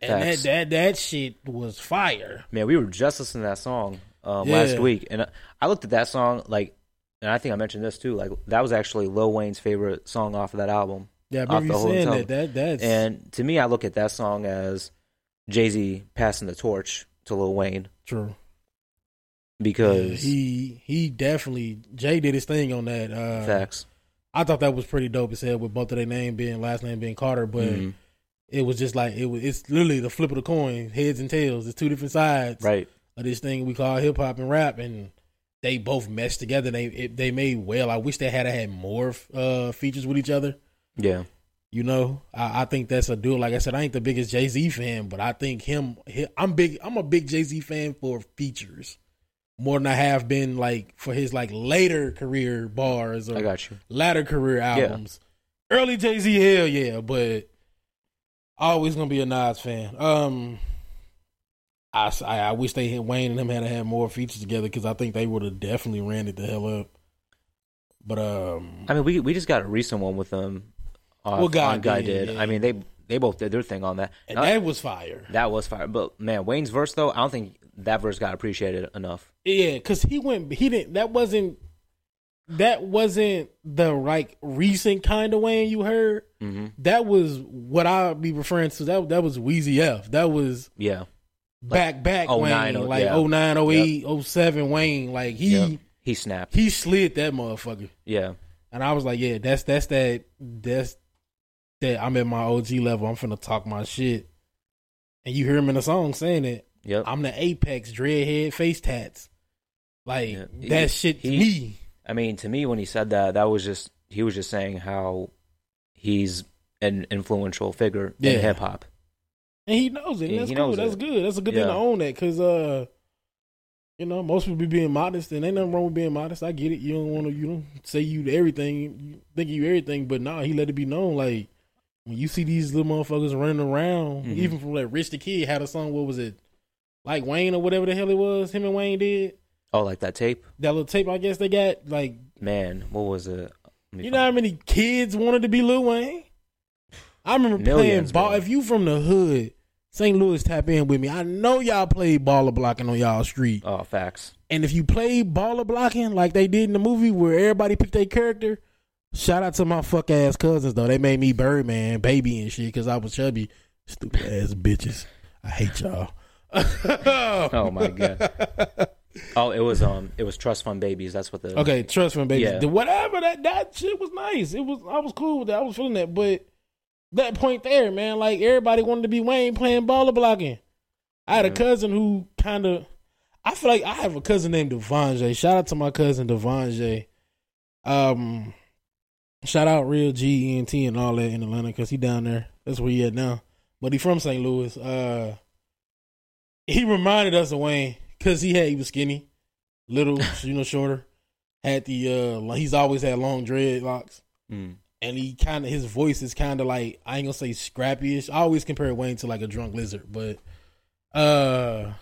and that Facts. that that shit was fire. Man, we were just listening to that song um, Yeah. last week, and I- looked at that song like, and I think I mentioned this too. Like that was actually Lil Wayne's favorite song off of that album. Yeah, I remember saying that. That that's And to me, I look at that song as Jay Z passing the torch to Lil Wayne true. because he he definitely Jay did his thing on that. Uh, facts. I thought that was pretty dope. It said with both of their name being last name being Carter, but Mhm. it was just like it was. It's literally the flip of the coin, heads and tails. It's two different sides. Right. of this thing we call hip hop and rap, and they both meshed together. They it, they made well. I wish they had had more uh, features with each other. Yeah. You know, I, I think that's a dude. Like I said, I ain't the biggest Jay Z fan, but I think him. I'm big. I'm a big Jay Z fan for features more than I have been like for his like later career bars or I got you. latter career albums. Early Jay Z, hell yeah, but always gonna be a Nas fan. Um, I, I, I wish they had Wayne and him had had more features together because I think they would have definitely ran it the hell up. But um, I mean, we we just got a recent one with them. Uh, Well, Guy on Guy did, yeah. I mean, they they both did their thing on that. and that was fire. that was fire. But man, Wayne's verse though, I don't think that verse got appreciated enough. Yeah, because he went. He didn't. That wasn't. That wasn't the like recent kind of Wayne you heard. hmm That was what I'd be referring to. That that was Weezy F. That was Yeah. back back 09, Wayne, oh, like yeah. 09, 08, 07 Wayne. Like he Yep. He snapped. he slid that motherfucker. Yeah. And I was like, yeah, that's that's that that's that I'm at my OG level. I'm finna talk my shit. And you hear him in the song saying it. Yep. I'm the apex, dreadhead, face tats. Like Yeah. He- that shit to he- me. I mean, to me, when he said that, that was just he was just saying how he's an influential figure Yeah. in hip hop. And he knows it. and that's he cool. That's it. good. That's a good thing to own that because uh you know, most people be being modest and ain't nothing wrong with being modest. I get it. You don't want to, you don't say you everything, you think you everything, but nah, he let it be known. Like when you see these little motherfuckers running around, Mhm. even from like Rich the Kid had a song. What was it? Like Wayne or whatever the hell it was. Him and Wayne did Oh, like that tape, that little tape. I guess they got like man. What was it? You know how many kids wanted to be Lil Wayne. I remember Millions, playing ball. bro. If you from the hood, St. Louis, tap in with me. I know y'all played baller blocking on y'all street. Oh, facts. And if you play baller blocking like they did in the movie where everybody picked their character, shout out to my fuck ass cousins though. They made me Birdman, baby and shit because I was chubby. Stupid ass bitches. I hate y'all. Oh my god. Oh, it was um, it was Trust Fund Babies. That's what the Okay, trust fund baby. Yeah. The whatever that that shit was nice. It was I was cool with that. I was feeling that, but that point there, man, like everybody wanted to be Wayne playing baller blocking. I had a Mhm. cousin who kind of. I feel like I have a cousin named Devonjay. Shout out to my cousin Devonjay. Um, shout out Real G ENT and all that in Atlanta because he down there. That's where he at now. But he from St. Louis. Uh, he reminded us of Wayne because he had he was skinny, little, you know, shorter. Had the uh, he's always had long dreadlocks, Mm. and he kind of his voice is kind of like I ain't gonna say scrappy-ish. I always compare Wayne to like a drunk lizard, but uh,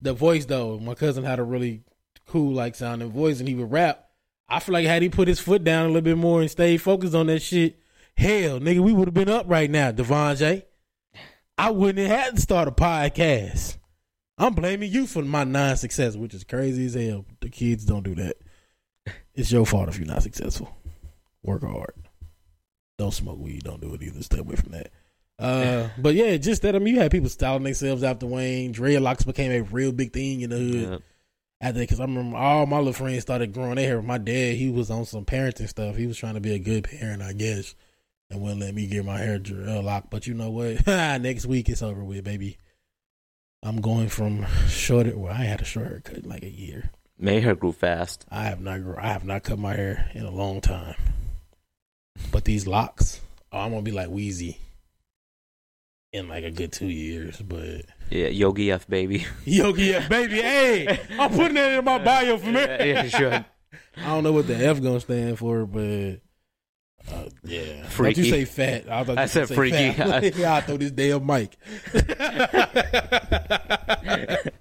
the voice though. My cousin had a really cool like sounding voice, and he would rap. I feel like had he put his foot down a little bit more and stayed focused on that shit, hell, nigga, we would have been up right now, Devon J. I wouldn't have had to start a podcast. I'm blaming you for my non-success, which is crazy as hell. The kids don't do that. It's your fault if you're not successful. Work hard. Don't smoke weed. Don't do it either. Stay away from that. Uh, but yeah, just that. I mean, you had people styling themselves after Wayne. Dreadlocks became a real big thing in the hood Yeah. after because I remember all my little friends started growing their hair. My dad, he was on some parenting stuff. He was trying to be a good parent, I guess, and wouldn't let me get my hair dreadlocked. But you know what? Next week it's over with, baby. I'm going from short. Well, I had a short haircut in like a year. May hair grew fast. I have not. gr- I have not cut my hair in a long time. But these locks, oh, I'm gonna be like Weezy in like a good two years. But Yeah, Yogi F baby. Yogi, yeah, baby, hey, I'm putting that in my bio for me. yeah, yeah, should. I don't know what the F gonna stand for, but uh, yeah, Don't you say fat? I, thought I you said say freaky. fat. yeah, I throw this damn mic.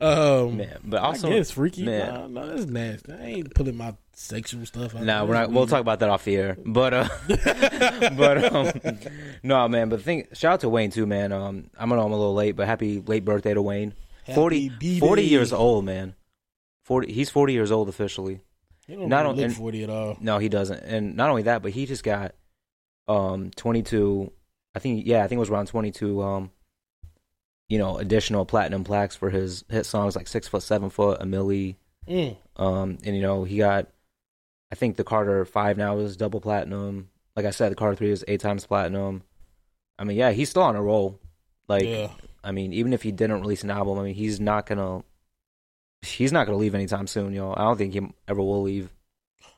um, Man, but also, I guess freaky. man. Nah, no, that's nasty. I ain't pulling my sexual stuff. out Nah, we're not. We'll talk about that off the air. But uh, but um, no, man. But the thing, shout out to Wayne too, man. Um, I'm gonna, I'm a little late, but happy late birthday to Wayne. Happy 40, B-Day. 40 years old, man. Forty. He's forty years old officially. He don't not really on- look forty at all. No, he doesn't. And not only that, but he just got um 22. I think yeah, I think it was around 22. Um, you know, additional platinum plaques for his hit songs like Six Foot, Seven Foot, a Milli. Mm. Um, and you know, he got, I think the Carter Five now is double platinum. Like I said, the Carter Three is eight times platinum. I mean, yeah, he's still on a roll. Like, yeah, I mean, even if he didn't release an album, I mean, he's not gonna, he's not gonna leave anytime soon, yo. I don't think he ever will leave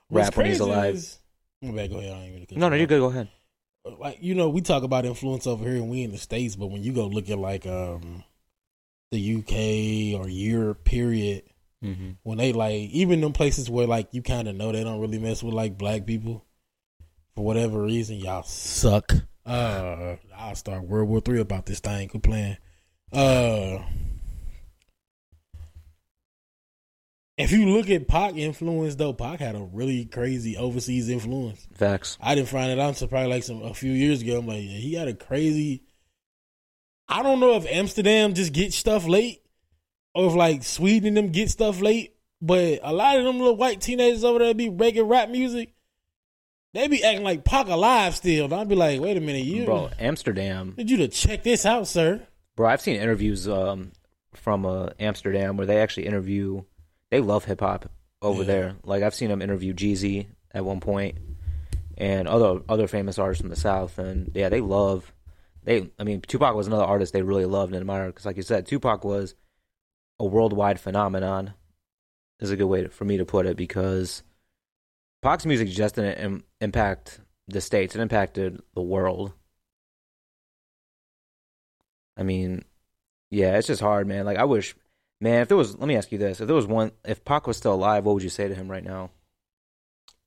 What's rap when he's alive. is-. Go ahead. I No, no, you're good. Go ahead. like you know we talk about influence over here and we in the states but when you go look at like um the uk or europe period Mm-hmm. when they like even them places where like you kind of know they don't really mess with like black people for whatever reason y'all suck uh i'll start world war three about this thing quit playing uh if you look at Pac influence though, Pac had a really crazy overseas influence. Facts. I didn't find it out until probably like some a few years ago. I'm like, yeah, he had a crazy. I don't know if Amsterdam just get stuff late, or if like Sweden and them get stuff late. But a lot of them little white teenagers over there be making rap music. They be acting like Pac alive still. And I'd be like, wait a minute, you Bro, Amsterdam. Did you to check this out, sir. Bro, I've seen interviews um from uh, Amsterdam where they actually interview. They love hip hop over Yeah. there. Like I've seen them interview Jeezy at one point, and other other famous artists from the South. And yeah, they love. They, I mean, Tupac was another artist they really loved and admired because, like you said, Tupac was a worldwide phenomenon. Is a good way to, for me to put it because Pac's music just didn't Im- impact the states; it impacted the world. I mean, yeah, it's just hard, man. Like I wish, man, if there was, let me ask you this: if there was one, if Pac was still alive, what would you say to him right now?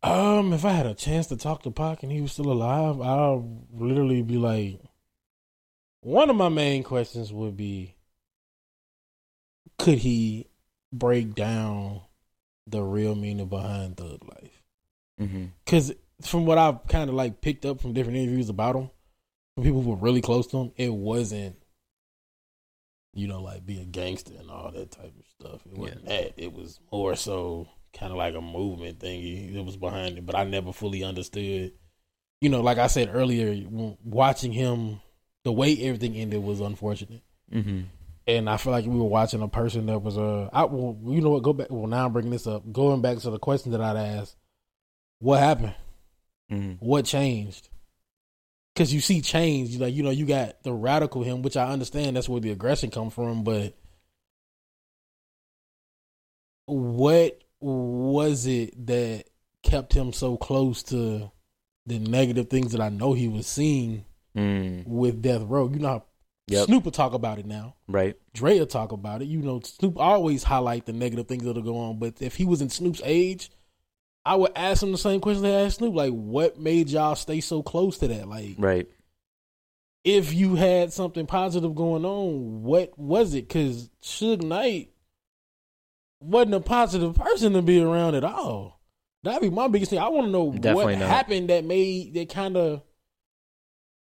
Um, if I had a chance to talk to Pac and he was still alive, I'll literally be like, one of my main questions would be, could he break down the real meaning behind thug life? Mm-hmm. Because from what I've kind of like picked up from different interviews about him, from people who were really close to him, it wasn't, you know, like be a gangster and all that type of stuff. It wasn't that. It was more so kind of like a movement thingy that was behind it. But I never fully understood. You know, like I said earlier, watching him, the way everything ended was unfortunate. Mm-hmm. And I feel like we were watching a person that was uh, I well, you know what? Go back. Well, now I'm bringing this up. Going back to the question that I'd asked, what happened? Mm-hmm. what changed? Because you see change, like you know, you got the radical him, which I understand that's where the aggression come from. But what was it that kept him so close to the negative things that I know he was seeing Mm. with Death Row? You know, how Yep. Snoop will talk about it now. Right. Dre will talk about it. You know, Snoop always highlight the negative things that'll go on. But if he was in Snoop's age, I would ask him the same question they asked Snoop. Like, what made y'all stay so close to that? Like, Right. if you had something positive going on, what was it? Because Suge Knight wasn't a positive person to be around at all. That'd be my biggest thing. I want to know Definitely what not. happened that made that kind of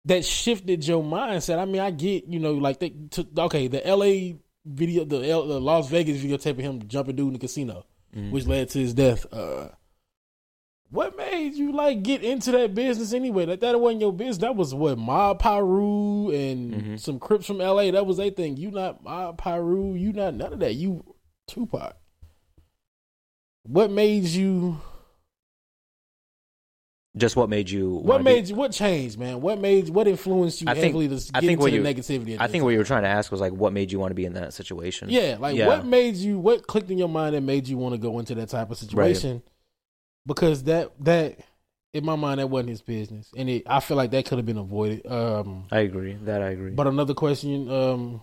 that shifted your mindset. I mean, I get you know like they to, okay the L.A. video, the, L, the Las Vegas videotape of him jumping dude in the casino, Mhm. which led to his death. Uh, what made you like get into that business anyway? Like that wasn't your business. That was what Mob Pyru and Mhm. some Crips from L.A. That was their thing. You not Mob Pyru. You not none of that. You Tupac. What made you? Just what made you? What made you? What changed, man? What made? What influenced you I think- heavily to get I think into what the you- negativity? I think what you were trying to ask was like, what made you want to be in that situation? Yeah, like Yeah. what made you? What clicked in your mind that made you want to go into that type of situation? Because that that in my mind that wasn't his business, and it, I feel like that could have been avoided. Um, I agree. That I agree. but another question, um,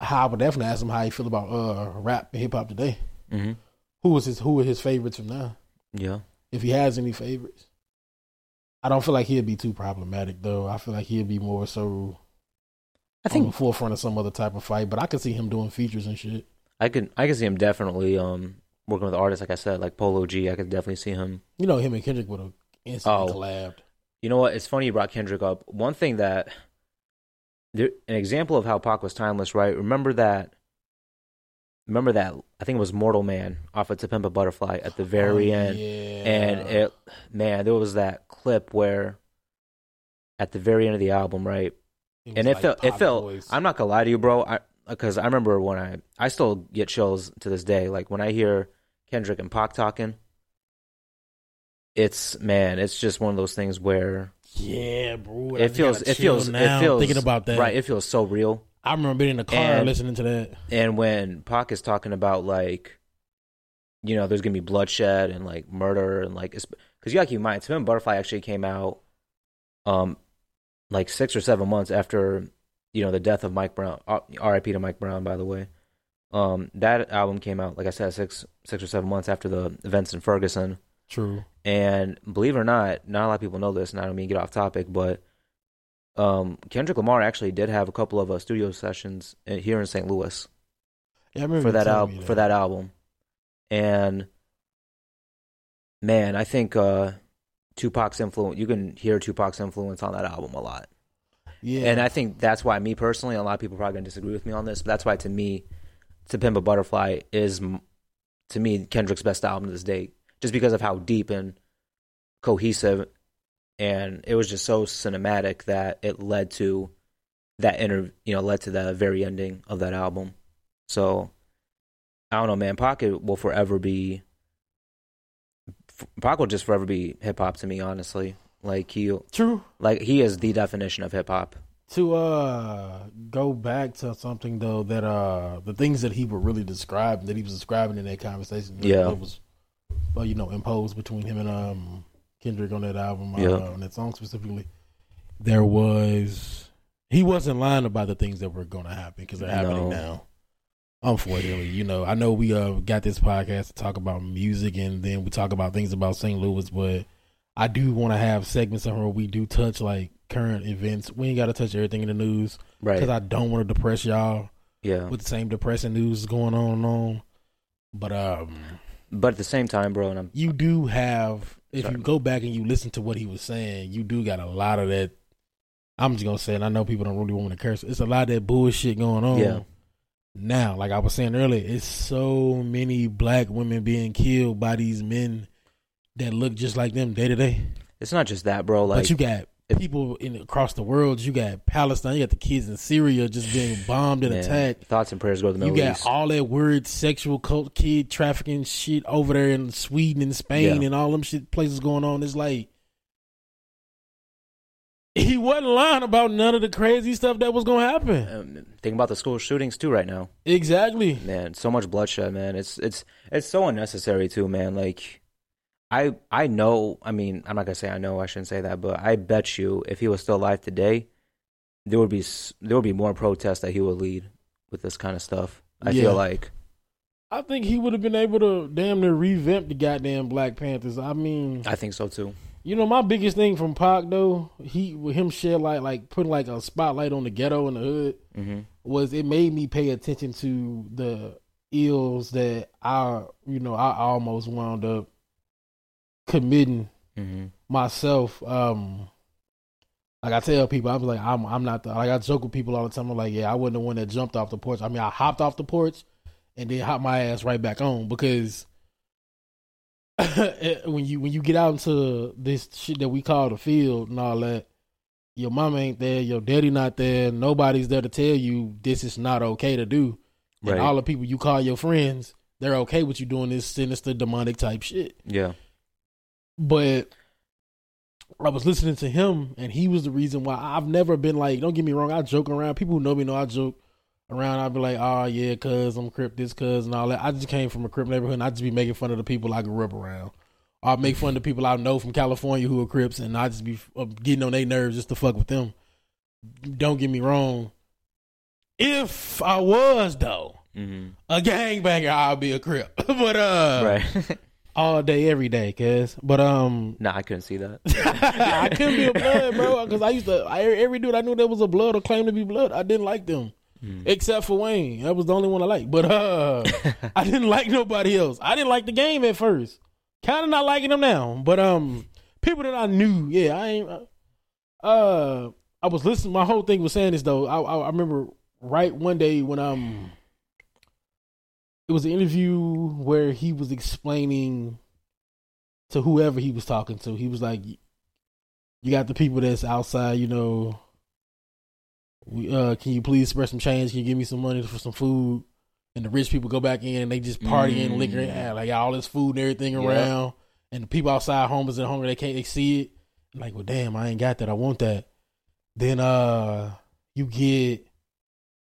how I would definitely ask him how he feel about uh rap and hip hop today. hmm Who was his Who are his favorites from now? Yeah. If he has any favorites, I don't feel like he'd be too problematic though. I feel like he'd be more so I think on the forefront of some other type of fight. But I could see him doing features and shit. I could I could see him definitely um working with artists like I said like Polo G. I could definitely see him. You know, him and Kendrick would have instantly Oh. collabed. You know what? It's funny you brought Kendrick up. One thing that there, an example of how Pac was timeless, right? Remember that. Remember that I think it was Mortal Man off of To Pimp a Butterfly at the very Oh, end. yeah. and it man there was that clip where at the very end of the album right was and it like felt it felt Boys. i'm not gonna lie to you bro i because i remember when i i still get chills to this day like when i hear kendrick and Pac talking it's man it's just one of those things where yeah, bro. It feels it feels now it feels thinking about that. right it feels so real I remember being in the car And- listening to that. And when Pac is talking about like, you know, there's gonna be bloodshed and like murder and like, because you gotta keep in mind, Pimp a Butterfly actually came out, um, like six or seven months after, you know, the death of Mike Brown. uh, R.I.P. to Mike Brown, by the way. Um, that album came out, like I said, six six or seven months after the events in Ferguson. True. And believe it or not, not a lot of people know this, and I don't mean get off topic, but um, Kendrick Lamar actually did have a couple of uh, studio sessions here in St. Louis Yeah, for that album for that album and man i think uh tupac's influence you can hear tupac's influence on that album a lot Yeah, and i think that's why me personally a lot of people probably gonna disagree with me on this but that's why to me to pimp a butterfly is to me kendrick's best album to this date just because of how deep and cohesive and it was just so cinematic that it led to that inter you know led to the very ending of that album so I don't know, man. Pocket will forever be. Pac will just forever be hip hop to me, honestly. Like he, true. like he is the definition of hip hop. To uh go back to something though that uh the things that he would really describe that he was describing in that conversation that- Yeah. that was well you know imposed between him and um Kendrick on that album Yeah. uh, on that song specifically there was he wasn't lying about the things that were going to happen because they're happening No. now unfortunately you know I know we uh got this podcast to talk about music and then we talk about things about St. Louis but I do want to have segments of where we do touch like current events. We ain't got to touch everything in the news Right. because I don't want to depress y'all yeah. with the same depressing news going on and on. But um, But at the same time, bro, and I'm you do have if Sorry. you go back and you listen to what he was saying, you do got a lot of that. I'm just gonna say, and I know people don't really want me to curse. It's a lot of that bullshit going on. Yeah. Now, like I was saying earlier, it's so many black women being killed by these men that look just like them day to day. it's not just that, bro. Like but you got people in across the world. You got Palestine. You got the kids in Syria just being bombed and attacked. thoughts and prayers go to the You got East. all that weird sexual cult kid trafficking shit over there in Sweden and Spain Yeah. and all them shit places going on. It's like he wasn't lying about none of the crazy stuff that was gonna happen. Um, think about the school shootings too right now. Exactly. man so much bloodshed man it's it's it's so unnecessary too man like i i know i mean i'm not gonna say i know i shouldn't say that but i bet you if he was still alive today there would be there would be more protests that he would lead with this kind of stuff i Yeah. feel like I think he would have been able to damn near revamp the goddamn Black Panthers. I mean, i think so too You know, my biggest thing from Pac though, he with him shed light, like putting like a spotlight on the ghetto and the hood, hmm was it made me pay attention to the ills that I, you know, I almost wound up committing hmm myself. Um, like I tell people, I was like, I'm, I'm not the, like I joke with people all the time. I'm like, yeah, I wasn't the one that jumped off the porch. I mean, I hopped off the porch and then hopped my ass right back on because when you when you get out into this shit that we call the field and all that, your mom ain't there, your daddy not there, nobody's there to tell you this is not okay to do. Right. And all the people you call your friends, they're okay with you doing this sinister demonic type shit. Yeah. But I was listening to him, and he was the reason why I've never been like. Don't get me wrong, I joke around. People who know me know I joke around. I'd be like, "Oh yeah, cuz I'm crip, this cuz and all that." I just came from a crip neighborhood, and I just be making fun of the people I grew up around. I make fun of the people I know from California who are crips, and I just be uh, getting on their nerves just to fuck with them. Don't get me wrong. If I was though hmm a gangbanger, I'll be a crip. but uh, right. all day, every day, cuz. But um, nah, I couldn't see that. I couldn't be a blood, bro, because I used to. I, every dude I knew that was a blood or claimed to be blood, I didn't like them, Mm. except for Wayne. That was the only one I liked. But uh, I didn't like nobody else. I didn't like the game at first. Kind of not liking them now. But um, people that I knew, yeah, I ain't. Uh, I was listening. My whole thing was saying this though. I I, I remember right one day when um, it was an interview where he was explaining to whoever he was talking to. He was like, "You got the people that's outside, you know." We, uh, can you please spread some change? Can you give me some money for some food? And the rich people go back in and they just partying, Mm. liquor, and like all this food and everything Yep. around. And the people outside, homeless and hungry, they can't they see it. Like, well, damn, I ain't got that. I want that. Then uh, you get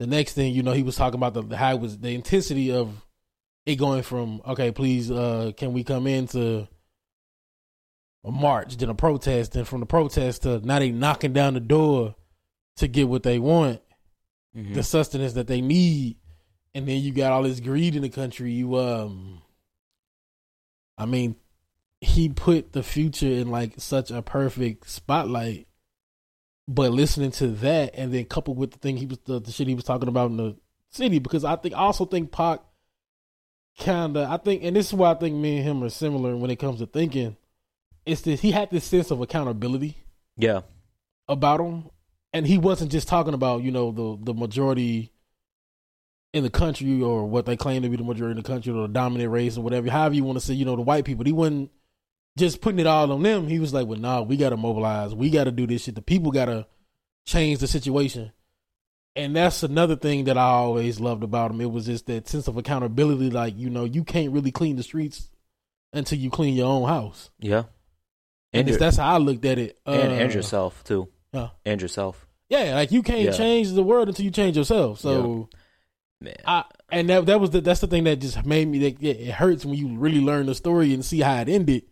the next thing. You know, he was talking about the how it was the intensity of it going from okay, please, uh, can we come into a march, then a protest, then from the protest to now they knocking down the door to get what they want, Mhm. the sustenance that they need, and then you got all this greed in the country. You um, I mean, he put the future in like such a perfect spotlight. But listening to that, and then coupled with the thing he was the, the shit he was talking about in the city, because I think I also think Pac kind of I think, and this is why I think me and him are similar when it comes to thinking. It's this he had this sense of accountability Yeah. about him, and he wasn't just talking about you know the the majority in the country or what they claim to be the majority in the country or the dominant race or whatever, however you want to say, you know, the white people. He wasn't just putting it all on them. He was like, "Well, nah, we got to mobilize. We got to do this shit. The people got to change the situation." And that's another thing that I always loved about him. It was just that sense of accountability. Like, you know, you can't really clean the streets until you clean your own house. Yeah. And And, that's how I looked at it. and, and Uh, yourself too. Yeah. And yourself. Yeah, like you can't Yeah. change the world until you change yourself. So Man. I and that that was the, that's the thing that just made me that it hurts when you really learn the story and see how it ended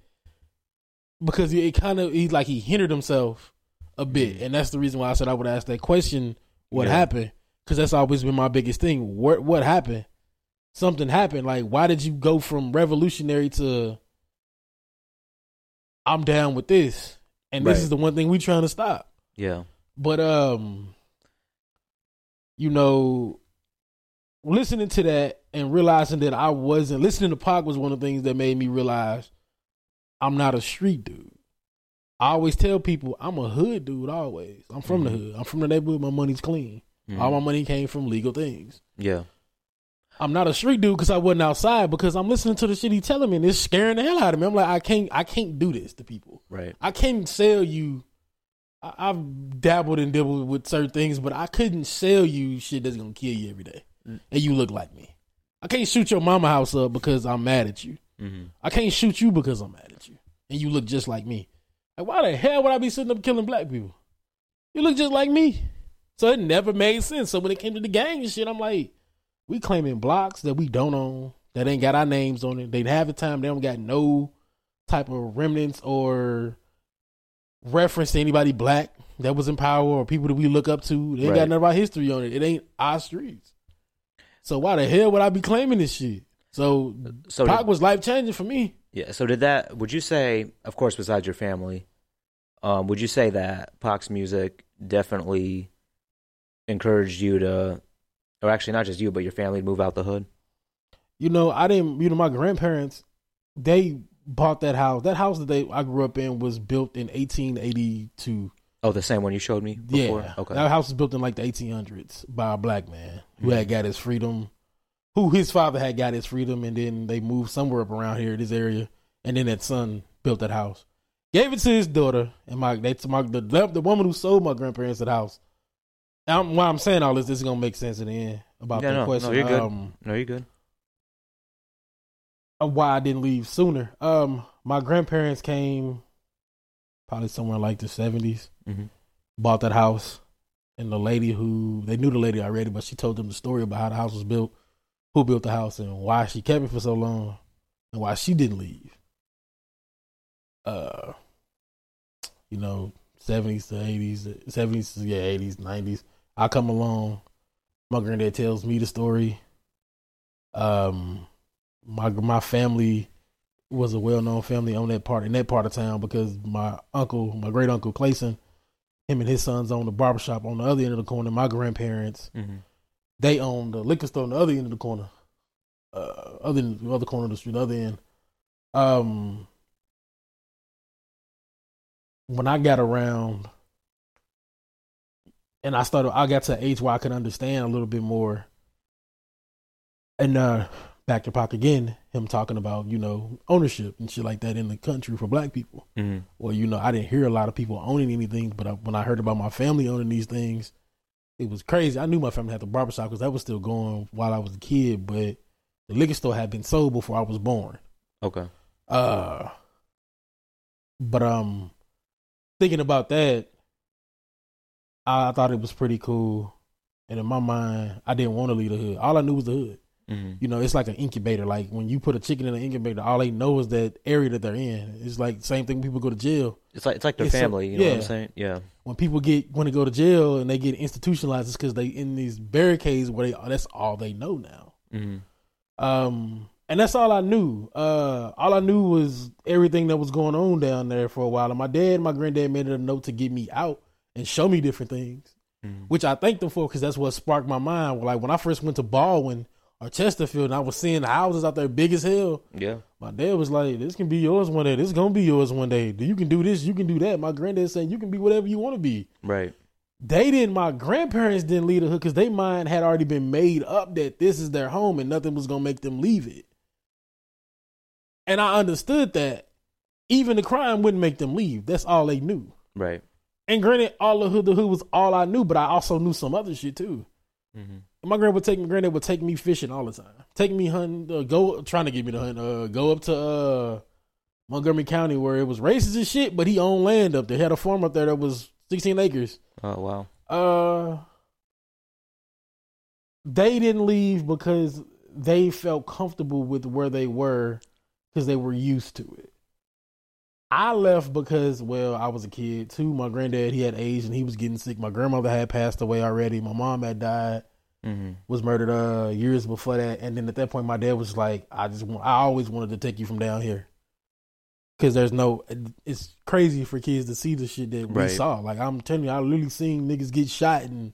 because it kind of he's like he hindered himself a bit, and that's the reason why I said I would ask that question: What. Yeah. happened? Because that's always been my biggest thing. What what happened? Something happened. Like why did you go from revolutionary to I'm down with this, and this is the one thing we trying to stop. yeah. But um, you know, listening to that and realizing that I wasn't listening to Pac was one of the things that made me realize I'm not a street dude. I always tell people I'm a hood dude. Always, I'm from the Mhm. hood. I'm from the neighborhood. My money's clean. Mhm. All my money came from legal things. yeah. I'm not a street dude because I wasn't outside because I'm listening to the shit he telling me and it's scaring the hell out of me. I'm like, I can't, I can't do this to people. Right. I can't sell you. I, I've dabbled and dibbled with certain things, but I couldn't sell you shit that's gonna kill you every day, Mm. and you look like me. I can't shoot your mama house up because I'm mad at you. hmm I can't shoot you because I'm mad at you, and you look just like me. Like, why the hell would I be sitting up killing black people? You look just like me. So it never made sense. So when it came to the gang and shit, I'm like, we claiming blocks that we don't own, that ain't got our names on it. They have the time, they don't got no type of remnants or reference to anybody black that was in power or people that we look up to. They ain't got Right. none of our history on it. It ain't our streets. So why the hell would I be claiming this shit? So So Pac was life changing for me. Yeah. So did that? Would you say, of course, besides your family, um, would you say that Pac's music definitely encouraged you to, or actually not just you, but your family to move out the hood? You know, I didn't. You know, my grandparents they bought that house. That house that they I grew up in was built in 1882. Oh, the same one you showed me before. Yeah, Okay. that house was built in like the 1800s by a black man who had got his freedom, who his father had got his freedom, and then they moved somewhere up around here, this area, and then that son built that house, gave it to his daughter, and my that's my the the woman who sold my grandparents that house. Now, why I'm saying all this, this is gonna make sense in the end about Yeah, the no, no, question. you're good. Um, no, you're good. of why I didn't leave sooner. Um, my grandparents came probably somewhere like the seventies, Mhm. bought that house, and the lady who they knew the lady already, but she told them the story about how the house was built, who built the house, and why she kept it for so long, and why she didn't leave. Uh, you know, seventies to eighties, seventies to yeah, eighties, nineties. I come along. My granddad tells me the story. Um, my my family was a well known family on that part in that part of town because my uncle, my great uncle Clayson, him and his sons owned a barbershop on the other end of the corner. My grandparents, Mm-hmm. They own the liquor store on the other end of the corner, uh, other the other corner of the street, other end. Um, when I got around, and I started, I got to an age where I could understand a little bit more. And uh, back to Pac again, him talking about you know ownership and shit like that in the country for Black people. Mm-hmm. Well, you know, I didn't hear a lot of people owning anything, but I, when I heard about my family owning these things, it was crazy. I knew my family had the barbershop because that was still going while I was a kid, but the liquor store had been sold before I was born. Okay. Uh, but um, thinking about that, I, I thought it was pretty cool, and in my mind, I didn't want to leave the hood. All I knew was the hood. Mm-hmm. You know, it's like an incubator. Like when you put a chicken in an incubator, all they know is that area that they're in. It's like same thing when people go to jail. It's like it's like their It's family. you know what I'm yeah. saying? Yeah. When people get want to go to jail and they get institutionalized, it's because they in these barricades where they that's all they know now. Mm-hmm. Um, and that's all I knew. Uh, all I knew was everything that was going on down there for a while. And my dad, and my granddad made it a note to get me out and show me different things, Mhm. which I thank them for because that's what sparked my mind. Like when I first went to Ballwin or Chesterfield, and I was seeing the houses out there big as hell. Yeah. My dad was like, "This can be yours one day. This is gonna be yours one day. You can do this. You can do that." My granddad saying, "You can be whatever you want to be." Right. they didn't my grandparents didn't leave the hood because their mind had already been made up that this is their home and nothing was gonna make them leave it and i understood that even the crime wouldn't make them leave that's all they knew Right. and granted all the hood the hood was all i knew but i also knew some other shit too Mm-hmm. My grand would take me granddad would take me fishing all the time take me hunting uh, go trying to get me to hunt uh go up to uh montgomery county where it was racist and shit but he owned land up there he had a farm up there that was 16 acres Oh wow. uh, they didn't leave because they felt comfortable with where they were because they were used to it. I left because, well, I was a kid too. My granddad, he had AIDS and he was getting sick. My grandmother had passed away already. My mom had died, Mm-hmm. was murdered uh years before that. And then at that point, my dad was like, I just want, I always wanted to take you from down here. Cause there's no, it's crazy for kids to see the shit that we Right. saw. Like I'm telling you, I literally seen niggas get shot and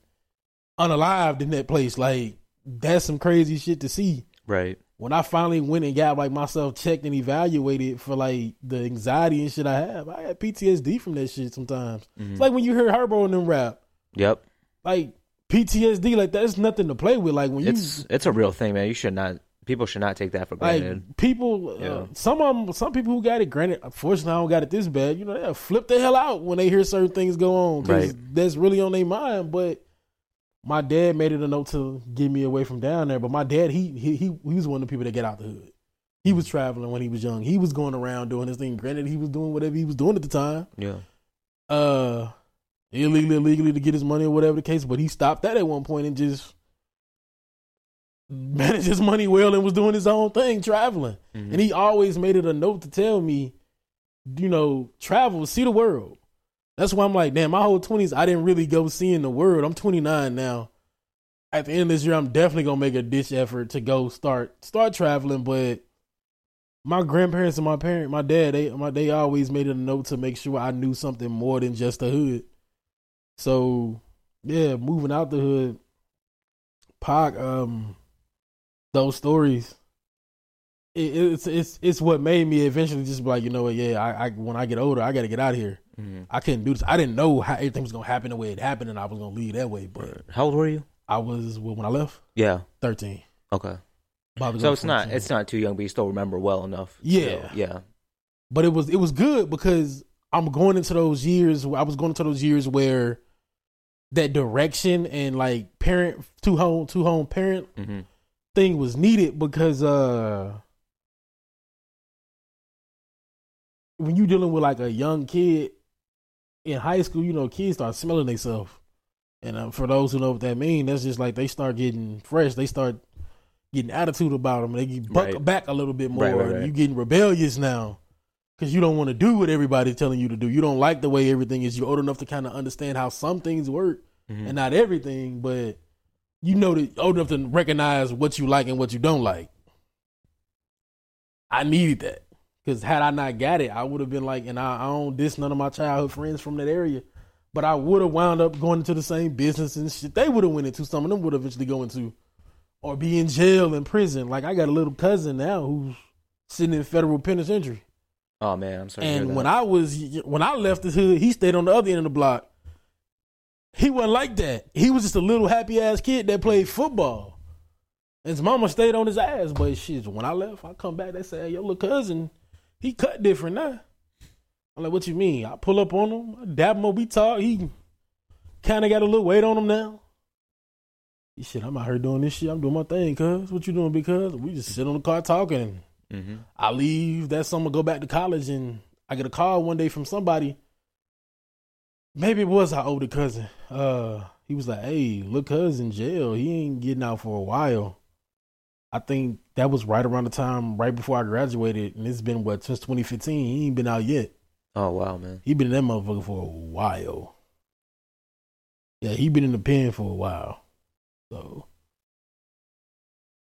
unalived in that place. Like that's some crazy shit to see. Right. When I finally went and got like myself checked and evaluated for like the anxiety and shit I have, I had PTSD from that shit sometimes. Mhm. It's like when you hear Herbo and them rap, Yep. like PTSD, like that's nothing to play with. Like when you It's it's a real thing, man. You should not. People should not take that for granted. Like people, Yeah. uh, some of them, some people who got it. Granted, unfortunately, I don't got it this bad. You know, they flip the hell out when they hear certain things go on because Right. that's really on their mind. But my dad made it a note to get me away from down there. But my dad, he he he, he was one of the people that get out the hood. He was traveling when he was young. He was going around doing his thing. Granted, he was doing whatever he was doing at the time, yeah. uh, illegally, illegally to get his money or whatever the case. But he stopped that at one point and just managed his money well and was doing his own thing, traveling. Mhm. And he always made it a note to tell me, you know, travel, see the world. That's why I'm like, damn, my whole twenties, I didn't really go seeing the world. I'm 29 now. At the end of this year, I'm definitely gonna make a ditch effort to go start start traveling. But my grandparents and my parent, my dad, they my they always made it a note to make sure I knew something more than just the hood. So yeah, moving out the hood, Pac, um, those stories. It, it's it's it's what made me eventually just be like, you know what, yeah, I, I when I get older, I got to get out of here. Mhm. I couldn't do this. I didn't know how everything was gonna happen the way it happened, and I was gonna leave that way. But How old were you? I was well, when I left, Yeah. thirteen. Okay. So it's not it's not too young, but you still remember well enough. Yeah. So, yeah. but it was it was good because I'm going into those years. I was going into those years where that direction and like parent to home to home parent hmm thing was needed because uh when you dealing with like a young kid in high school, you know, kids start smelling themselves. And uh, for those who know what that means, that's just like they start getting fresh. They start getting attitude about them. They get buck Right. back a little bit more. Right, right. You getting rebellious now because you don't want to do what everybody's telling you to do. You don't like the way everything is. You're old enough to kind of understand how some things work Mhm. and not everything, but you know that old enough to recognize what you like and what you don't like. I needed that because had I not got it, I would have been like, and I, I don't diss none of my childhood friends from that area, but I would have wound up going into the same business and shit they would have went into. Some of them would eventually go into, or be in jail in prison. Like I got a little cousin now who's sitting in federal penitentiary. Oh man, I'm sorry. to hear And when I was when I left the hood, he stayed on the other end of the block. He wasn't like that. He was just a little happy ass kid that played football. His mama stayed on his ass. But shit, when I left, I come back, they say, hey, your little cousin, he cut different now. I'm like, what you mean? I pull up on him, I dab him up, we talk. He kind of got a little weight on him now. He said, I'm out here doing this shit. I'm doing my thing, cuz. What you doing, because we just sit on the car talking. Mhm. I leave that summer, go back to college, and I get a call one day from somebody. Maybe it was our older cousin. Uh, he was like, "Hey, look, cousin, jail. He ain't getting out for a while." I think that was right around the time, right before I graduated, and it's been what since 2015. He ain't been out yet. Oh wow, man. He been in that motherfucker for a while. Yeah, he been in the pen for a while. So,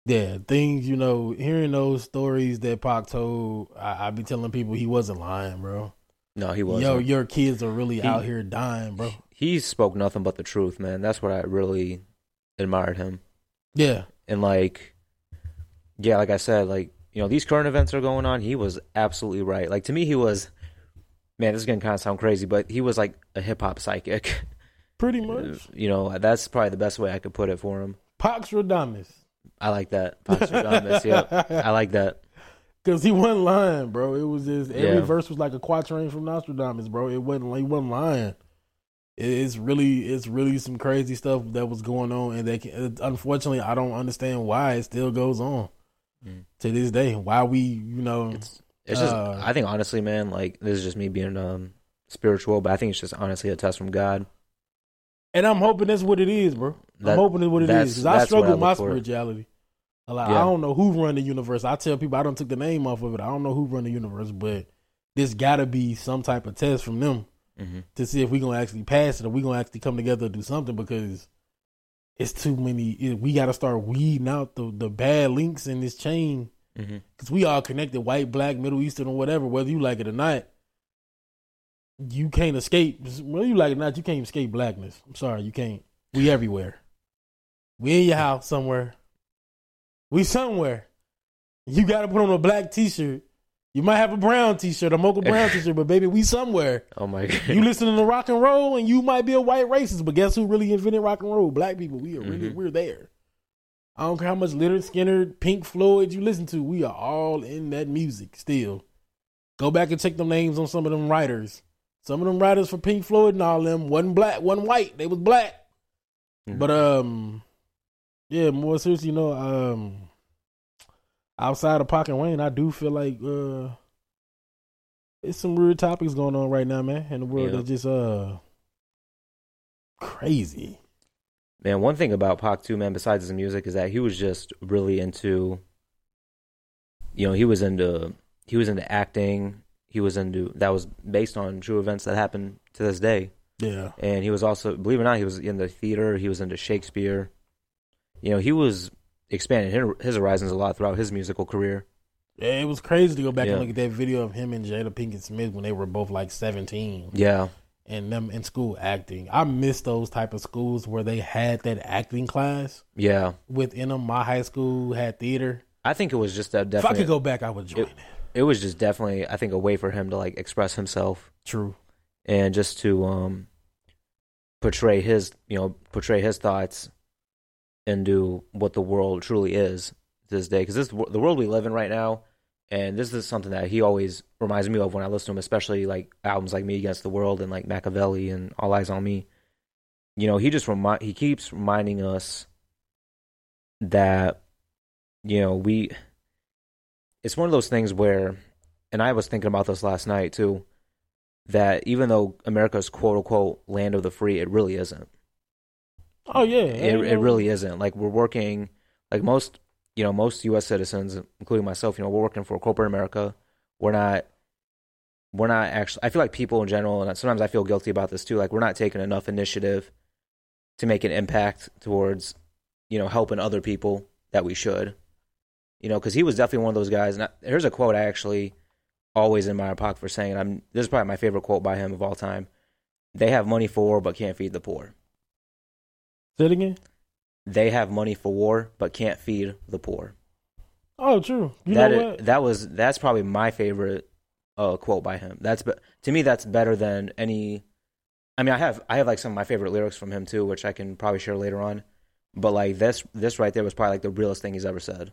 yeah, things you know, hearing those stories that Pac told, I, I be telling people he wasn't lying, bro. No, he was. Yo, your kids are really He- out here dying, bro. he spoke nothing but the truth, man. That's what I really admired him. Yeah, And like, yeah, like I said, like you know, these current events are going on. He was absolutely right. Like to me, he was. Man, this is gonna kind of sound crazy, but he was like a hip hop psychic. pretty much. you know, that's probably the best way I could put it for him. Pax Radamus. I like that. Pastradamus, yep. I like that. Cause he wasn't lying, bro. It was just every Yeah. verse was like a quatrain from Nostradamus, bro. It wasn't he wasn't lying. It's really it's really some crazy stuff that was going on, and that unfortunately I don't understand why it still goes on Mm. to this day. Why we you know It's it's just Uh, I think honestly, man, like this is just me being um spiritual, but I think it's just honestly a test from God. And I'm hoping that's what it is, bro. I'm hoping that's what it that's- is because I struggle with my spirituality. Like, I don't know who run the universe. I tell people I don't took the name off of it. I don't know who run the universe, but there's got to be some type of test from them. hmm to see if we gonna actually pass it or we gonna actually come together and do something because it's too many. It, we got to start weeding out the the bad links in this chain because we all connected, white, black, Middle Eastern, or whatever, whether you like it or not. You can't escape. Well, you like it or not, you can't escape blackness. I'm sorry, you can't. We everywhere. We in your house somewhere. We somewhere. You got to put on a black T-shirt. You might have a brown T-shirt, a mocha brown T-shirt, but baby, we somewhere. Oh my god. You listening to rock and roll, and you might be a white racist, but guess who really invented rock and roll? Black people. We are really Mhm. we're there. I don't care how much Lynyrd Skynyrd, Pink Floyd you listen to. We are all in that music still. Go back and check them names on some of them writers. Some of them writers for Pink Floyd and all them wasn't black, wasn't white. They was black. Mhm. But um, yeah, more seriously, you know, um, outside of Pac and Wayne, I do feel like uh, it's some weird topics going on right now, man, in the world Yeah. that's just uh crazy. Man, one thing about Pac too, man, besides his music, is that he was just really into. You know, he was into he was into acting. He was into that was based on true events that happened to this day, Yeah, and he was also, believe it or not, he was in the theater. He was into Shakespeare. You know, he was expanding his- his horizons a lot throughout his musical career. Yeah, it was crazy to go back Yeah. and look at that video of him and Jada Pinkett Smith when they were both like seventeen Yeah, and them in school acting. I miss those type of schools where they had that acting class yeah. within them. My high school had theater. I think it was just a If I could go back, I would join it, it. It was just definitely, I think, a way for him to like express himself True. and just to um portray his, you know, portray his thoughts into what the world truly is this day. Because this the world we live in right now, and this is something that he always reminds me of when I listen to him, especially like albums like Me Against the World and like Makaveli and All Eyez on Me. You know, he just remind he keeps reminding us that you know we. It's one of those things where, and I was thinking about this last night too that even though America's quote unquote land of the free, it really isn't. Oh yeah, It it really isn't. Like we're working like most you know, most US citizens, including myself, you know, we're working for corporate America. We're not we're not actually I feel like people in general and sometimes I feel guilty about this too, like we're not taking enough initiative to make an impact towards, you know, helping other people that we should. You know, because he was definitely one of those guys. And I, here's a quote I actually always in my pocket for saying, I'm this is probably my favorite quote by him of all time. They have money for war but can't feed the poor. Say it again. They have money for war but can't feed the poor. Oh, true. You That know what? that was that's probably my favorite uh, quote by him. That's to me that's better than any. I mean, I have I have like some of my favorite lyrics from him too, which I can probably share later on. But like this this right there was probably like the realest thing he's ever said.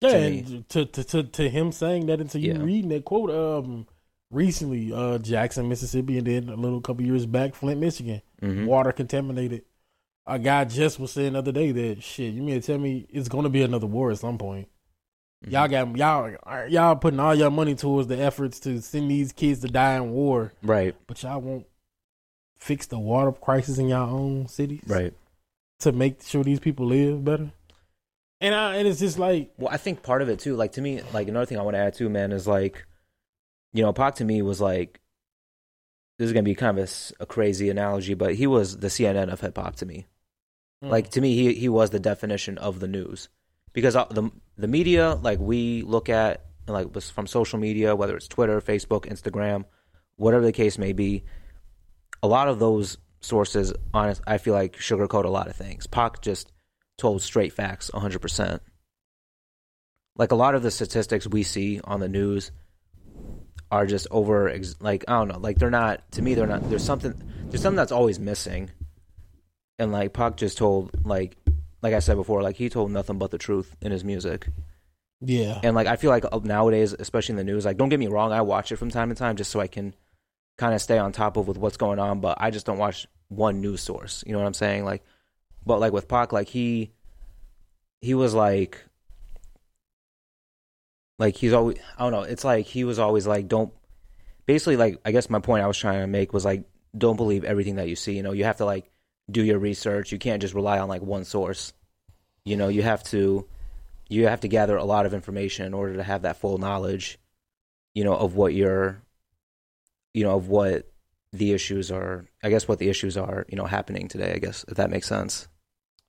Yeah, to and to, to to to him saying that into you Yeah. reading that quote um recently, uh Jackson, Mississippi, and then a little couple years back, Flint, Michigan, Mhm. water contaminated. A guy just was saying the other day that shit. You mean to tell me it's going to be another war at some point? Mm-hmm. Y'all got y'all y'all putting all your money towards the efforts to send these kids to die in war, Right, but y'all won't fix the water crisis in y'all own cities, right. To make sure these people live better. And I and it's just like Well, I think part of it too, like to me, like another thing I want to add too, man, is like, you know, Pac to me was like, this is gonna be kind of a crazy analogy, but he was the CNN of hip hop to me. Mm. Like to me, he he was the definition of the news, because uh, the the media, like we look at, like was from social media, whether it's Twitter, Facebook, Instagram, whatever the case may be, a lot of those sources, honest, I feel like sugarcoat a lot of things. Pac just told straight facts, hundred percent. Like a lot of the statistics we see on the news are just over like I don't know like they're not to me they're not there's something there's something that's always missing. And like Pac just told like like I said before like he told nothing but the truth in his music. Yeah, and like I feel like uh, nowadays especially in the news like don't get me wrong I watch it from time to time just so I can kind of stay on top of with what's going on but I just don't watch one news source you know what I'm saying? Like but like with Pac like he he was like like he's always I don't know, it's like he was always like don't basically like I guess my point I was trying to make was like don't believe everything that you see, you know, you have to like do your research. You can't just rely on like one source. You know, you have to you have to gather a lot of information in order to have that full knowledge, you know, of what you're you know, of what the issues are I guess what the issues are, you know, happening today, I guess, if that makes sense.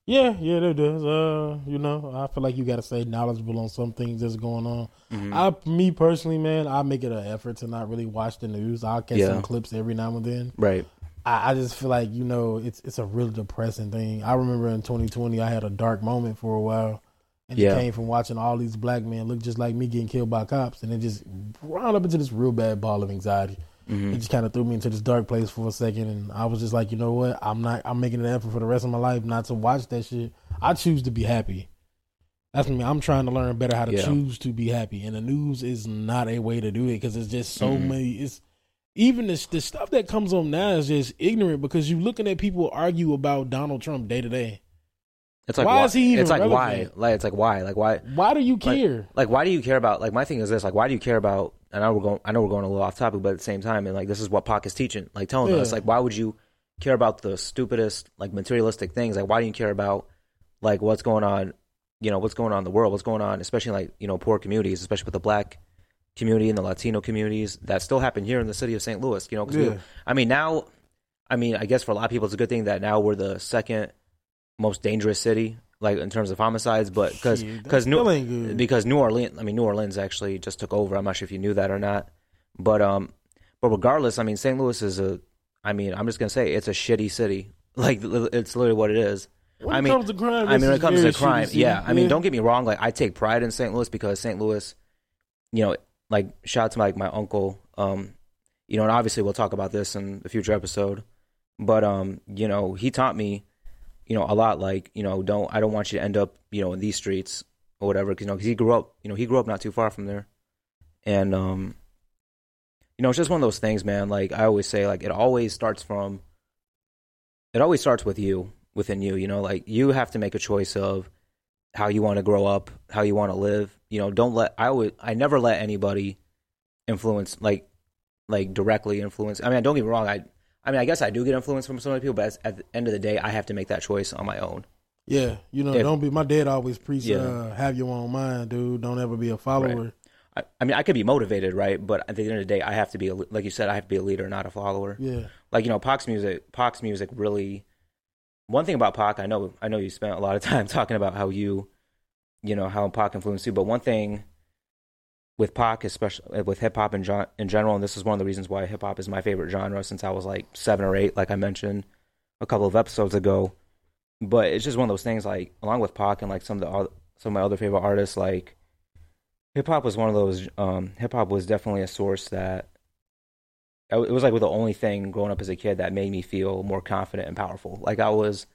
Yeah, yeah. That does. Uh, you know, I feel like you got to stay knowledgeable on some things that's going on. Mm-hmm. I, me personally, man, I make it an effort to not really watch the news. I'll catch Yeah. some clips every now and then. Right. I, I just feel like you know it's it's a really depressing thing. I remember in 2020 I had a dark moment for a while, and Yeah. it came from watching all these black men look just like me getting killed by cops, and it just wound up into this real bad ball of anxiety. Mm-hmm. It just kind of threw me into this dark place for a second, and I was just like, you know what? I'm not. I'm making an effort for the rest of my life not to watch that shit. I choose to be happy. That's me. I'm trying to learn better how to Yeah. choose to be happy, and the news is not a way to do it because it's just so Mhm. many. It's even the, the stuff that comes on now is just ignorant because you're looking at people argue about Donald Trump day to day. It's like Why is he even It's like why? Like it's like why? Like why Why do you care? like why do you care about like my thing is this like why do you care about I know we're going I know we're going a little off topic but at the same time and like this is what Pac is teaching like telling Yeah. us like why would you care about the stupidest like materialistic things like why do you care about like what's going on you know what's going on in the world what's going on especially in, like you know poor communities especially with the black community and the Latino communities that still happen here in the city of St. Louis you know 'cause we- Yeah. I mean now I mean I guess for a lot of people it's a good thing that now we're the second most dangerous city like in terms of homicides, but because because New because New Orleans, I mean New Orleans actually just took over. I'm not sure if you knew that or not, but um, but regardless, I mean St. Louis is a, I mean I'm just gonna say it's a shitty city. Like it's literally what it is. When I it mean, comes to crime, I mean, when it comes to crime, yeah. I mean, don't get me wrong. Like, I take pride in St. Louis because St. Louis, you know, like shout out to like my uncle. Um, you know, and obviously we'll talk about this in the future episode. But um, you know, he taught me, you know, a lot. Like, you know, don't I don't want you to end up, you know, in these streets or whatever. Because you know, 'cause he grew up, you know, he grew up not too far from there, and um, you know, it's just one of those things, man. Like I always say, like it always starts from. It always starts with you, within you. You know, like you have to make a choice of how you want to grow up, how you want to live. You know, don't let I would, I never let anybody influence like like directly influence. I mean, don't get me wrong. I I mean, I guess I do get influence from some other people, but at- the end of the day, I have to make that choice on my own. Yeah, you know, If- don't be. My dad always preached, Yeah. uh, "Have your own mind, dude. Don't ever be a follower." I, I mean, I could be motivated, right? But at the end of the day, I have to be a, like you said, I have to be a leader, not a follower. Yeah, Like you know, Pac's music, Pac's music really. One thing about Pac, I know, I know you spent a lot of time talking about how you, you know, how Pac influenced you. But one thing with Pac, especially with hip hop in, gen- in general, and this is one of the reasons why hip hop is my favorite genre since I was like seven or eight, like I mentioned a couple of episodes ago. But it's just one of those things, like along with Pac and like some of the some of my other favorite artists, like hip hop was one of those. Um, hip hop was definitely a source that it was like the only thing growing up as a kid that made me feel more confident and powerful. Like I was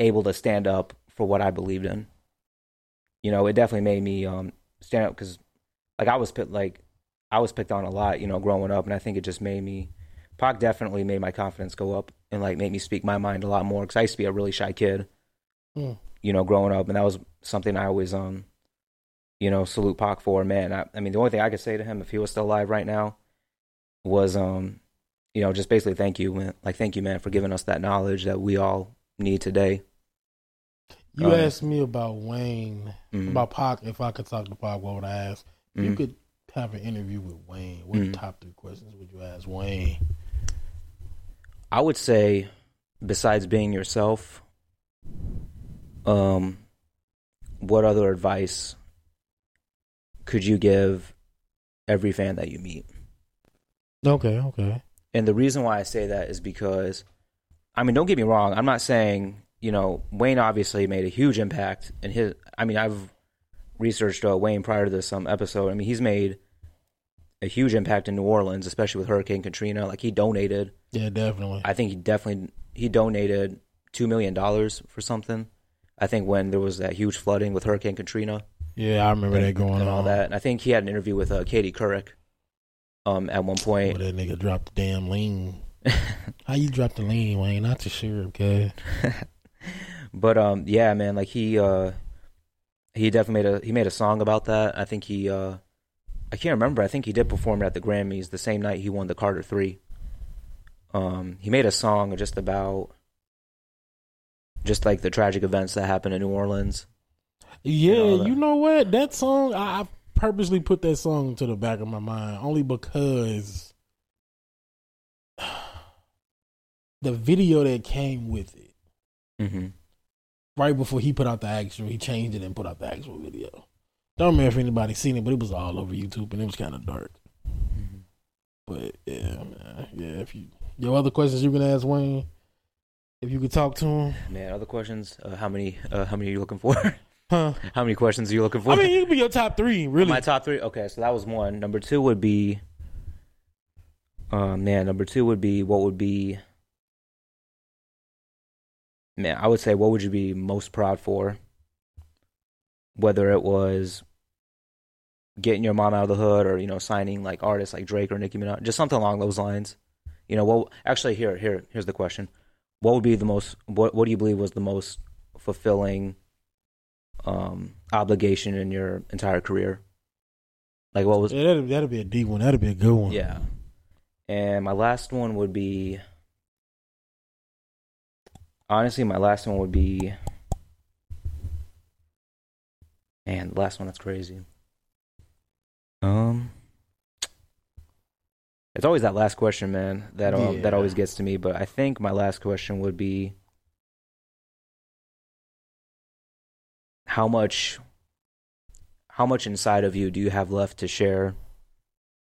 able to stand up for what I believed in. You know, it definitely made me um, stand up because, like, I was picked like I was picked on a lot. You know, growing up, and I think it just made me. Pac definitely made my confidence go up and like made me speak my mind a lot more because I used to be a really shy kid. Hmm. You know, growing up, and that was something I always um, you know, salute Pac for. Man, I, I mean, the only thing I could say to him if he was still alive right now was um you know just basically thank you man like thank you man for giving us that knowledge that we all need today you Uh, asked me about Wayne, Mhm. about Pac. If I could talk to Pac, what would I ask? If You could have an interview with Wayne. What Mhm. top three questions would you ask Wayne? i would say besides being yourself um what other advice could you give every fan that you meet Okay, okay. And the reason why I say that is because, I mean, don't get me wrong. I'm not saying, you know, Wayne obviously made a huge impact in his. I mean, I've researched uh, Wayne prior to this um, episode. I mean, he's made a huge impact in New Orleans, especially with Hurricane Katrina. Like he donated. Yeah, definitely. I think he definitely he donated two million dollars for something. I think when there was that huge flooding with Hurricane Katrina yeah, I remember and, that going and on. all that. And I think he had an interview with uh, Katie Couric. Um, at one point, Where that nigga dropped the damn lean. How you dropped the lean, Wayne? Not too sure, okay? but um yeah man like he uh he definitely made a he made a song about that. I think he uh i can't remember. I think he did perform it at the grammys the same night he won the carter 3 um he made a song just about just like the tragic events that happened in new orleans. Yeah, you know what? That song, I, I purposely put that song to the back of my mind only because the video that came with it, mm-hmm. Right before he put out the actual, he changed it and put out the actual video. Don't remember if anybody seen it, but it was all over YouTube and it was kind of dark. But yeah, man, yeah. If you your other questions you can ask Wayne, if you could talk to him, man other questions uh, how many uh, how many are you looking for huh? how many questions are you looking for I mean, you could be your top three, really. My top three. Okay, so that was one. Number two would be. Uh, man, number two would be what would be. Man, I would say what would you be most proud for? Whether it was getting your mom out of the hood, or you know, signing like artists like Drake or Nicki Minaj, just something along those lines. You know, well, actually, here, here, here's the question: What would be the most? What What do you believe was the most fulfilling um, obligation in your entire career? Like what was yeah, that'd, that'd be a deep one. That'd be a good one. yeah. And my last one would be honestly my last one would be man, the last one that's crazy. Um it's always that last question, man, that um, that always gets to me, but I think my last question would be how much how much inside of you do you have left to share,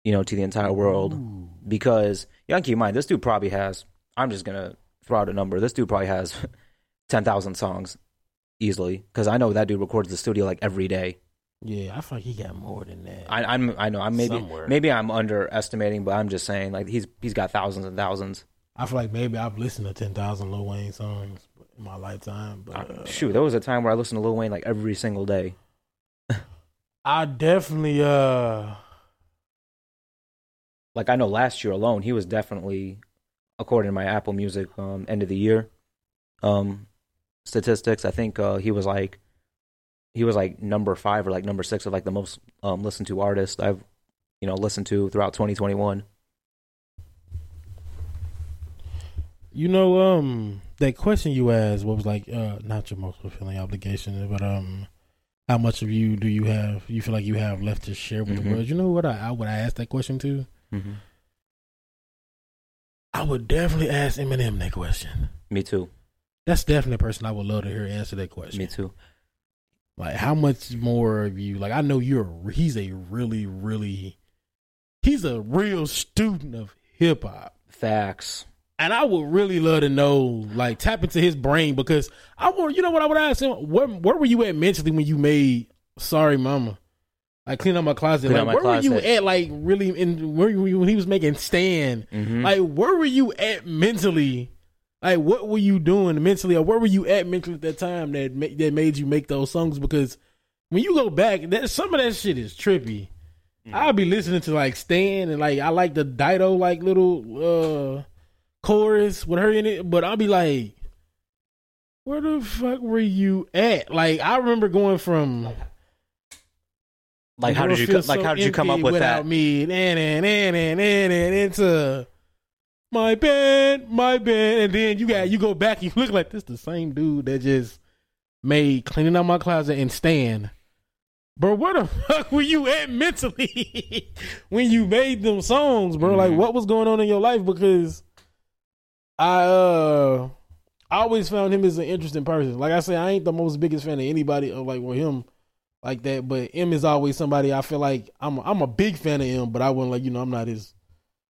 you know, to the entire world? Ooh. Because you gotta keep in mind, this dude probably has. I'm just gonna throw out a number. This dude probably has ten thousand songs easily. Because I know that dude records the studio like every day. Yeah, I feel like he got more than that. I, I'm I know I'm maybe Somewhere. maybe I'm underestimating, but I'm just saying like he's he's got thousands and thousands. I feel like maybe I've listened to ten thousand Lil Wayne songs in my lifetime, but uh, Shoot, there was a time where I listened to Lil Wayne like every single day. I definitely uh Like I know last year alone, he was definitely, according to my Apple Music um, end of the year um, statistics, I think uh, he was like he was like number five or like number six of like the most um, listened to artist I've you know listened to throughout 2021. You know, um, that question you asked, what was like, uh, not your most fulfilling obligation, but um, how much of you do you have? You feel like you have left to share with Mhm. the world? You know what? I, I would I ask that question to? Mm-hmm. I would definitely ask Eminem that question. Me too. That's definitely a person I would love to hear answer that question. Me too. Like, how much more of you? Like, I know you're. He's a really, really. He's a real student of hip hop. Facts. And I would really love to know, like, tap into his brain because I want, you know what I would ask him? Where, where were you at mentally when you made Sorry Mama? Like, clean out my closet. Clean like, My where were you at, like, really, in, where were you when he was making Stan? Mm-hmm. Like, where were you at mentally? Like, what were you doing mentally, or where were you at mentally at that time that ma- that made you make those songs? Because when you go back, that some of that shit is trippy. I'll be listening to like Stan and like I like the Dido like little uh chorus with her in it, but I'll be like, where the fuck were you at? Like I remember going from like how did you like so how did you come up with without that? me? And and and and and and into my band, my band, and then you got you go back, you look like this the same dude that just made cleaning out my closet and Stan. Bro, where the fuck were you at mentally when you made them songs, bro? Like Mhm. what was going on in your life? Because I uh I always found him as an interesting person. Like I say, I ain't the most biggest fan of anybody of like with him like that, but Em is always somebody I feel like I'm I'm a big fan of Em, but I wouldn't like you know I'm not his.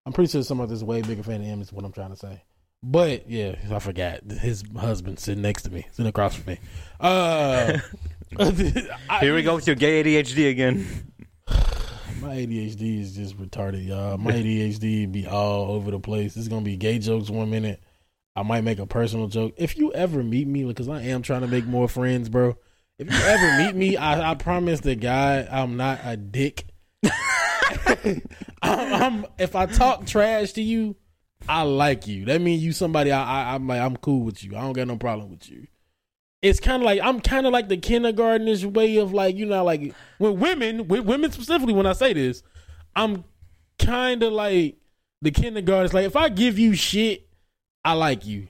I'm pretty sure somebody that's way bigger fan of Em is what I'm trying to say. But yeah, I forgot his husband sitting next to me, sitting across from me. Uh, I- Here we go with your gay ADHD again. My ADHD is just retarded, y'all. My ADHD be all over the place. It's gonna be gay jokes one minute. I might make a personal joke. If you ever meet me, because I am trying to make more friends, bro. If you ever meet me, I, I promise the guy I'm not a dick. I'm, I'm- if I talk trash to you, I like you. That means you somebody I, I I'm like I'm cool with you. I don't got no problem with you. It's kind of like I'm kind of like the kindergartenish way of like you know like with women with women specifically when I say this, I'm kind of like the kindergarten. It's like if I give you shit, I like you.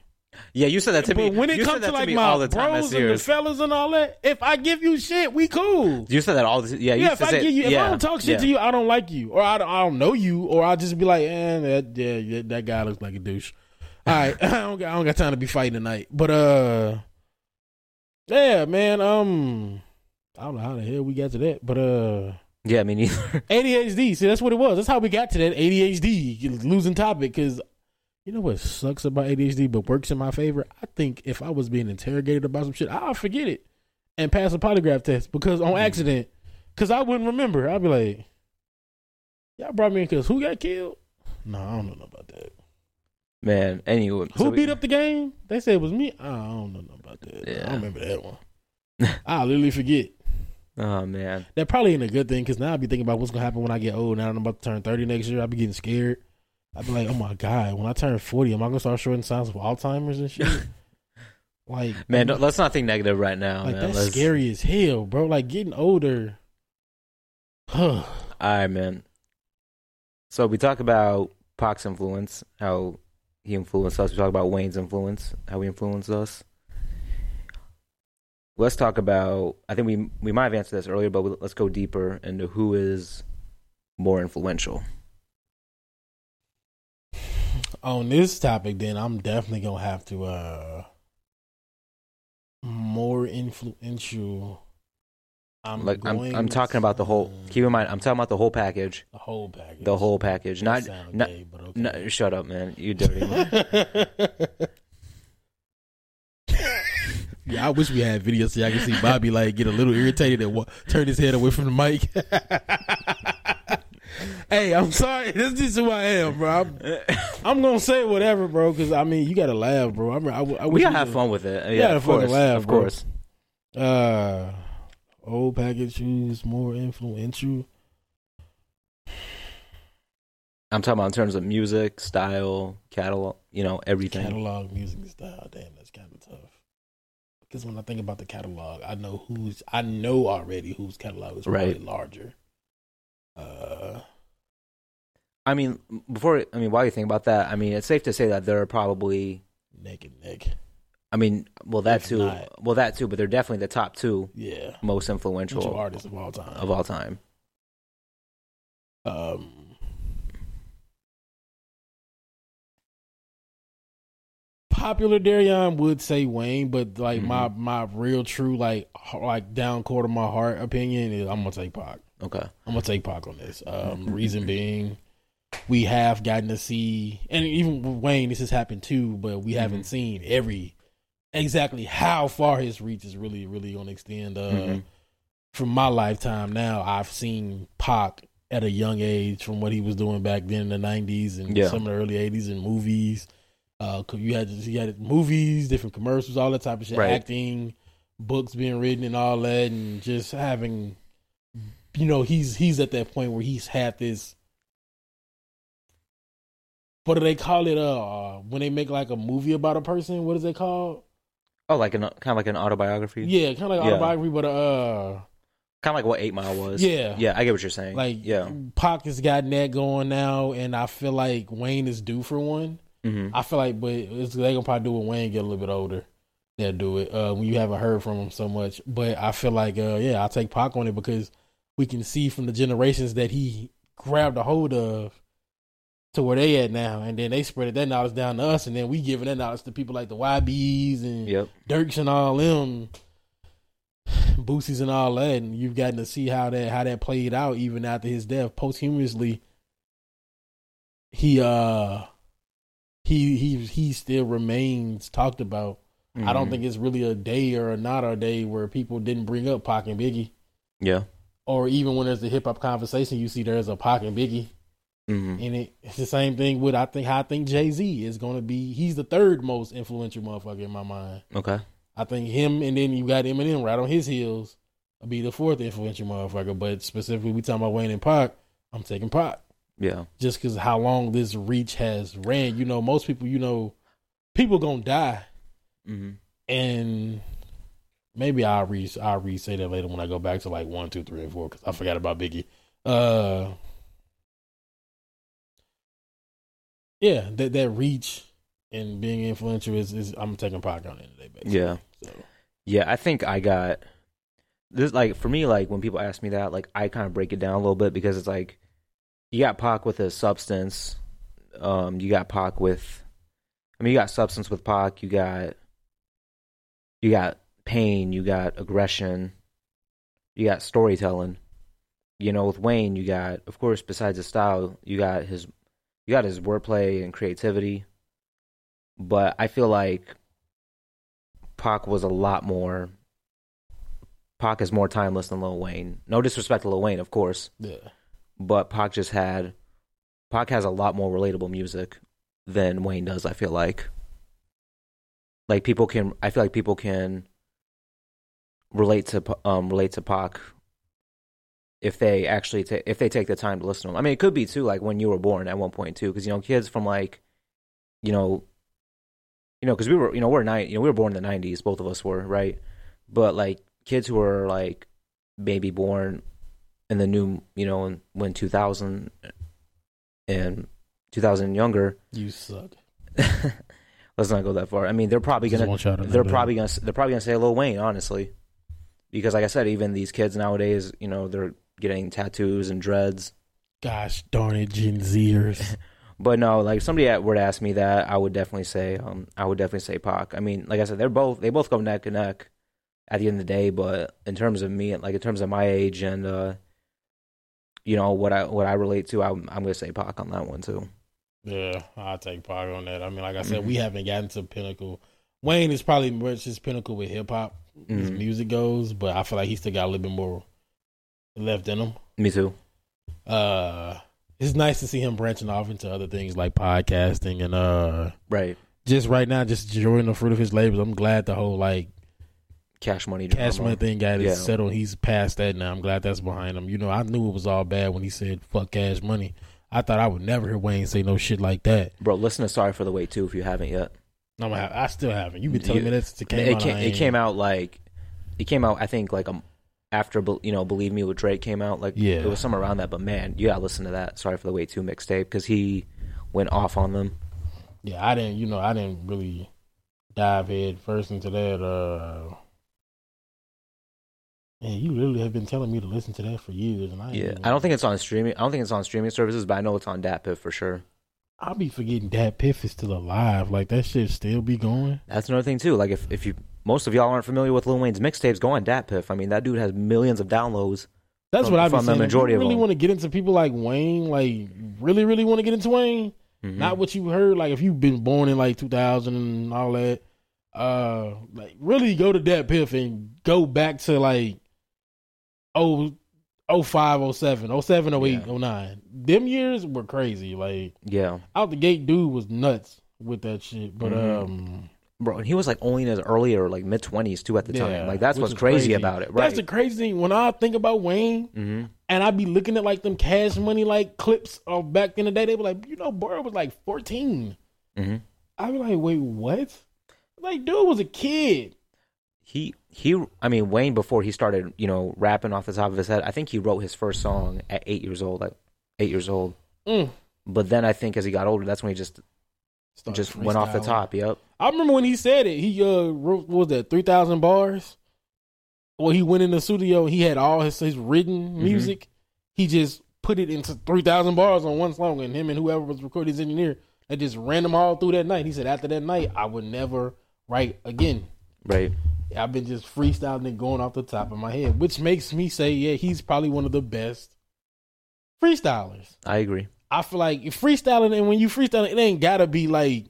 Yeah, you said that to me. When it you comes to like me my all the time. bros and the fellas and all that, if I give you shit, we cool. You said that all the yeah. You Yeah, if I say, give you, if yeah, I don't talk shit yeah. to you, I don't like you, or I don't, I don't know you, or I'll just be like, eh, that, yeah, that guy looks like a douche. All right, I don't, got, I don't got time to be fighting tonight, but uh, yeah, man, um, I don't know how the hell we got to that, but uh, Yeah, me neither. ADHD. See, that's what it was. That's how we got to that ADHD losing topic. Because you know what sucks about ADHD, but works in my favor. I think if I was being interrogated about some shit, I'll forget it and pass a polygraph test because on mm-hmm. accident. Because I wouldn't remember. I'd be like, "Y'all brought me in because who got killed?" No, I don't know about that. Man, anyway, Who so- beat up the game? They said it was me. I don't know about that. I don't remember that one. I literally forget. Oh man, That probably ain't a good thing because now I'll be thinking about what's gonna happen when I get old. Now I'm about to turn thirty next year, I'll be getting scared. I be like, oh my god, when I turn forty, am I gonna start showing signs of Alzheimer's and shit? like, man, let's not think negative right now, like man. that's Let's- scary as hell, bro. Like getting older. Huh. All right, man. So we talk about Pac's influence, how he influenced us. We talk about Wayne's influence, how he influenced us. Let's talk about. I think we we might have answered this earlier, but let's go deeper into who is more influential. On this topic, then I'm definitely gonna have to uh more influential I'm Like I'm I'm talking about the whole. Keep in mind, I'm talking about the whole package. the whole package. The whole package, not not. gay, okay. No, shut up, man. You dirty. yeah, I wish we had videos so y'all can see Bobby like get a little irritated and wa- turn his head away from the mic. hey, I'm sorry. This is who I am, bro. I'm, I'm gonna say whatever, bro. Because I mean, you gotta laugh, bro. I'm, I, I wish we gotta have fun with it. Yeah, of fucking course, laugh, of bro. course. Uh, old package shoes more influential. I'm talking about in terms of music, style, catalog. You know, everything. Catalog music style. Damn, that's kind of tough. Because when I think about the catalog, I know who's I know already whose catalog is probably Right. larger. Uh, I mean, before I mean, while you think about that, I mean, it's safe to say that there are probably. neck and neck. I mean, well, that If too. not- Well, that too, but they're definitely the top two Yeah, most influential artists of all time. of all time. Um, popular Darion would say Wayne, but like my Mm-hmm. my real true like h- like down core of my heart opinion is I'm gonna take Pac. Okay. I'm gonna take Pac on this. Um, reason being, we have gotten to see, and even with Wayne, this has happened too, but we haven't Mhm. seen every exactly how far his reach is really really gonna extend. Uh, Mhm. From my lifetime now, I've seen Pac at a young age from what he was doing back then in the '90s and Yeah. some of the early '80s in movies. Uh, 'cause you had you had movies, different commercials, all that type of shit, Right. acting, books being written, and all that, and just having you know, he's he's at that point where he's had this. What do they call it? Uh, when they make like a movie about a person, what is it called? Oh, like an kind of like an autobiography. Yeah, kind of like Yeah. autobiography, but uh, Kind of like what Eight Mile was. Yeah. Yeah, I get what you're saying. like yeah. Pac has gotten that going now, and I feel like Wayne is due for one. hmm I feel like, but it's, they gonna probably do it when Wayne get a little bit older. They'll do it uh, when you haven't heard from him so much. But I feel like, uh, yeah, I'll take Pac on it because we can see from the generations that he grabbed a hold of to where they at now, and then they spread that knowledge down to us, and then we giving that knowledge to people like the YBs and Yep. Durks and all them, Boosies and all that, and you've gotten to see how that how that played out even after his death. Posthumously, he uh he he he still remains talked about. I don't Mhm. think it's really a day or a not a day where people didn't bring up Pac and Biggie, Yeah. or even when there's a hip hop conversation, you see there's a Pac and Biggie hmm in it. It's the same thing with I think how I think Jay Z is going to be. He's the third most influential motherfucker in my mind. Okay. I think him and then you got Eminem right on his heels. will be the fourth influential motherfucker. But specifically, we talking about Wayne and Pac. I'm taking Pac Yeah. just because how long this reach has ran. You know, most people, you know, people gonna die, hmm and maybe I'll re I'll re say that later when I go back to like one, two, three, and four because I forgot about Biggie. Uh, yeah, that that reach and being influential is, is I'm taking Pac on it today. Basically. Yeah. So Yeah, I think I got this. Like for me, like when people ask me that, like I kind of break it down a little bit because it's like you got Pac with a substance. Um, you got Pac with, I mean, you got substance with Pac. You got, you got pain. You got aggression. You got storytelling. You know, with Wayne, you got, of course, besides his style, you got his, you got his wordplay and creativity. But I feel like Pac was a lot more. Pac is more timeless than Lil Wayne. No disrespect to Lil Wayne, of course, yeah, but Pac just had. Pac has a lot more relatable music than Wayne does. I feel like. Like people can, I feel like people can relate to um relate to Pac if they actually ta- if they take the time to listen to them. I mean, it could be too like when you were born at one point too, because you know kids from like, you know, you know, because we were you know we're nine, you know we were born in the '90s, both of us were right, but like kids who are like maybe born in the new you know in, when 2000 uh, and 2000 and younger. you suck. Let's not go that far. I mean, they're probably Just gonna want y'all to know they're probably gonna they're probably gonna say Lil Wayne, honestly, because like I said, even these kids nowadays, you know, they're getting tattoos and dreads. Gosh darn it, Gen Zers. But no, like if somebody were to ask me that, I would definitely say, um, I would definitely say Pac. I mean, like I said, they're both they both go neck and neck. at the end of the day. But in terms of me, like in terms of my age and uh, you know what I what I relate to, I'm I'm gonna say Pac on that one too. Yeah, I'll take Pac on that. I mean, like I said, we Mhm. haven't gotten to pinnacle. Wayne is probably reached his pinnacle with hip hop, his Mhm. music goes, but I feel like he still got a little bit more left in him. Me too. Uh, it's nice to see him branching off into other things like podcasting and uh, Right. just right now, just enjoying the fruit of his labors. I'm glad the whole like Cash money. cash money thing got Yeah. it settled. He's past that now. I'm glad that's behind him. You know, I knew it was all bad when he said "fuck cash money." I thought I would never hear Wayne say no shit like that. Bro, listen to Sorry for the Wait too if you haven't yet. I'm gonna have, I still haven't. You've been telling You- me that since it came it, out. came, it came out like it came out. I think like um after you know Believe Me with Drake came out. Like Yeah. it was somewhere around that. But man, you gotta listen to that. Sorry for the Wait 2 mixtape because he went off on them. Yeah, I didn't. You know, I didn't really dive head first into that. Uh, man, you literally have been telling me to listen to that for years, and I Yeah, I don't think it's on streaming. I don't think it's on streaming services, but I know it's on DatPiff for sure. I'll be forgetting Dat Piff is still alive. Like that shit still be going. That's another thing too. Like if if you most of y'all aren't familiar with Lil Wayne's mixtapes, go on DatPiff. I mean, that dude has millions of downloads. That's From- what I've been from the saying. majority if you really want to get into people like Wayne, like really, really want to get into Wayne. Mhm. Not what you heard. Like if you've been born in like 2000 and all that, uh, like really go to Dat Piff and go back to like oh, 05, 07, 07, 08, Yeah. 09. Them years were crazy. Like yeah, out the gate, dude was nuts with that shit. But Mhm. um, bro, and he was like only in his earlier like mid twenties too at the yeah, time. Like that's what's is crazy, about it, right? That's the crazy thing. When I think about Wayne, hmm and I be looking at like them cash money like clips of back in the day. They were like, you know, Burr was like 14. hmm I be like, wait, what? Like, dude was a kid. He he. I mean, Wayne before he started, you know, rapping off the top of his head. I think he wrote his first song at eight years old. Like eight years old. Mm. But then I think as he got older, that's when he just Started just went off the top. Yep. I remember when he said it. He uh wrote what was that three thousand bars. Well, he went in the studio. He had all his his written Mhm. music. He just put it into three thousand bars on one song, and him and whoever was recording his engineer, they just ran them all through that night. He said after that night, I would never write again. Right. I've been just freestyling and going off the top of my head, which makes me say, yeah, he's probably one of the best freestylers. I agree. I feel like freestyling, and when you freestyle, it ain't gotta be like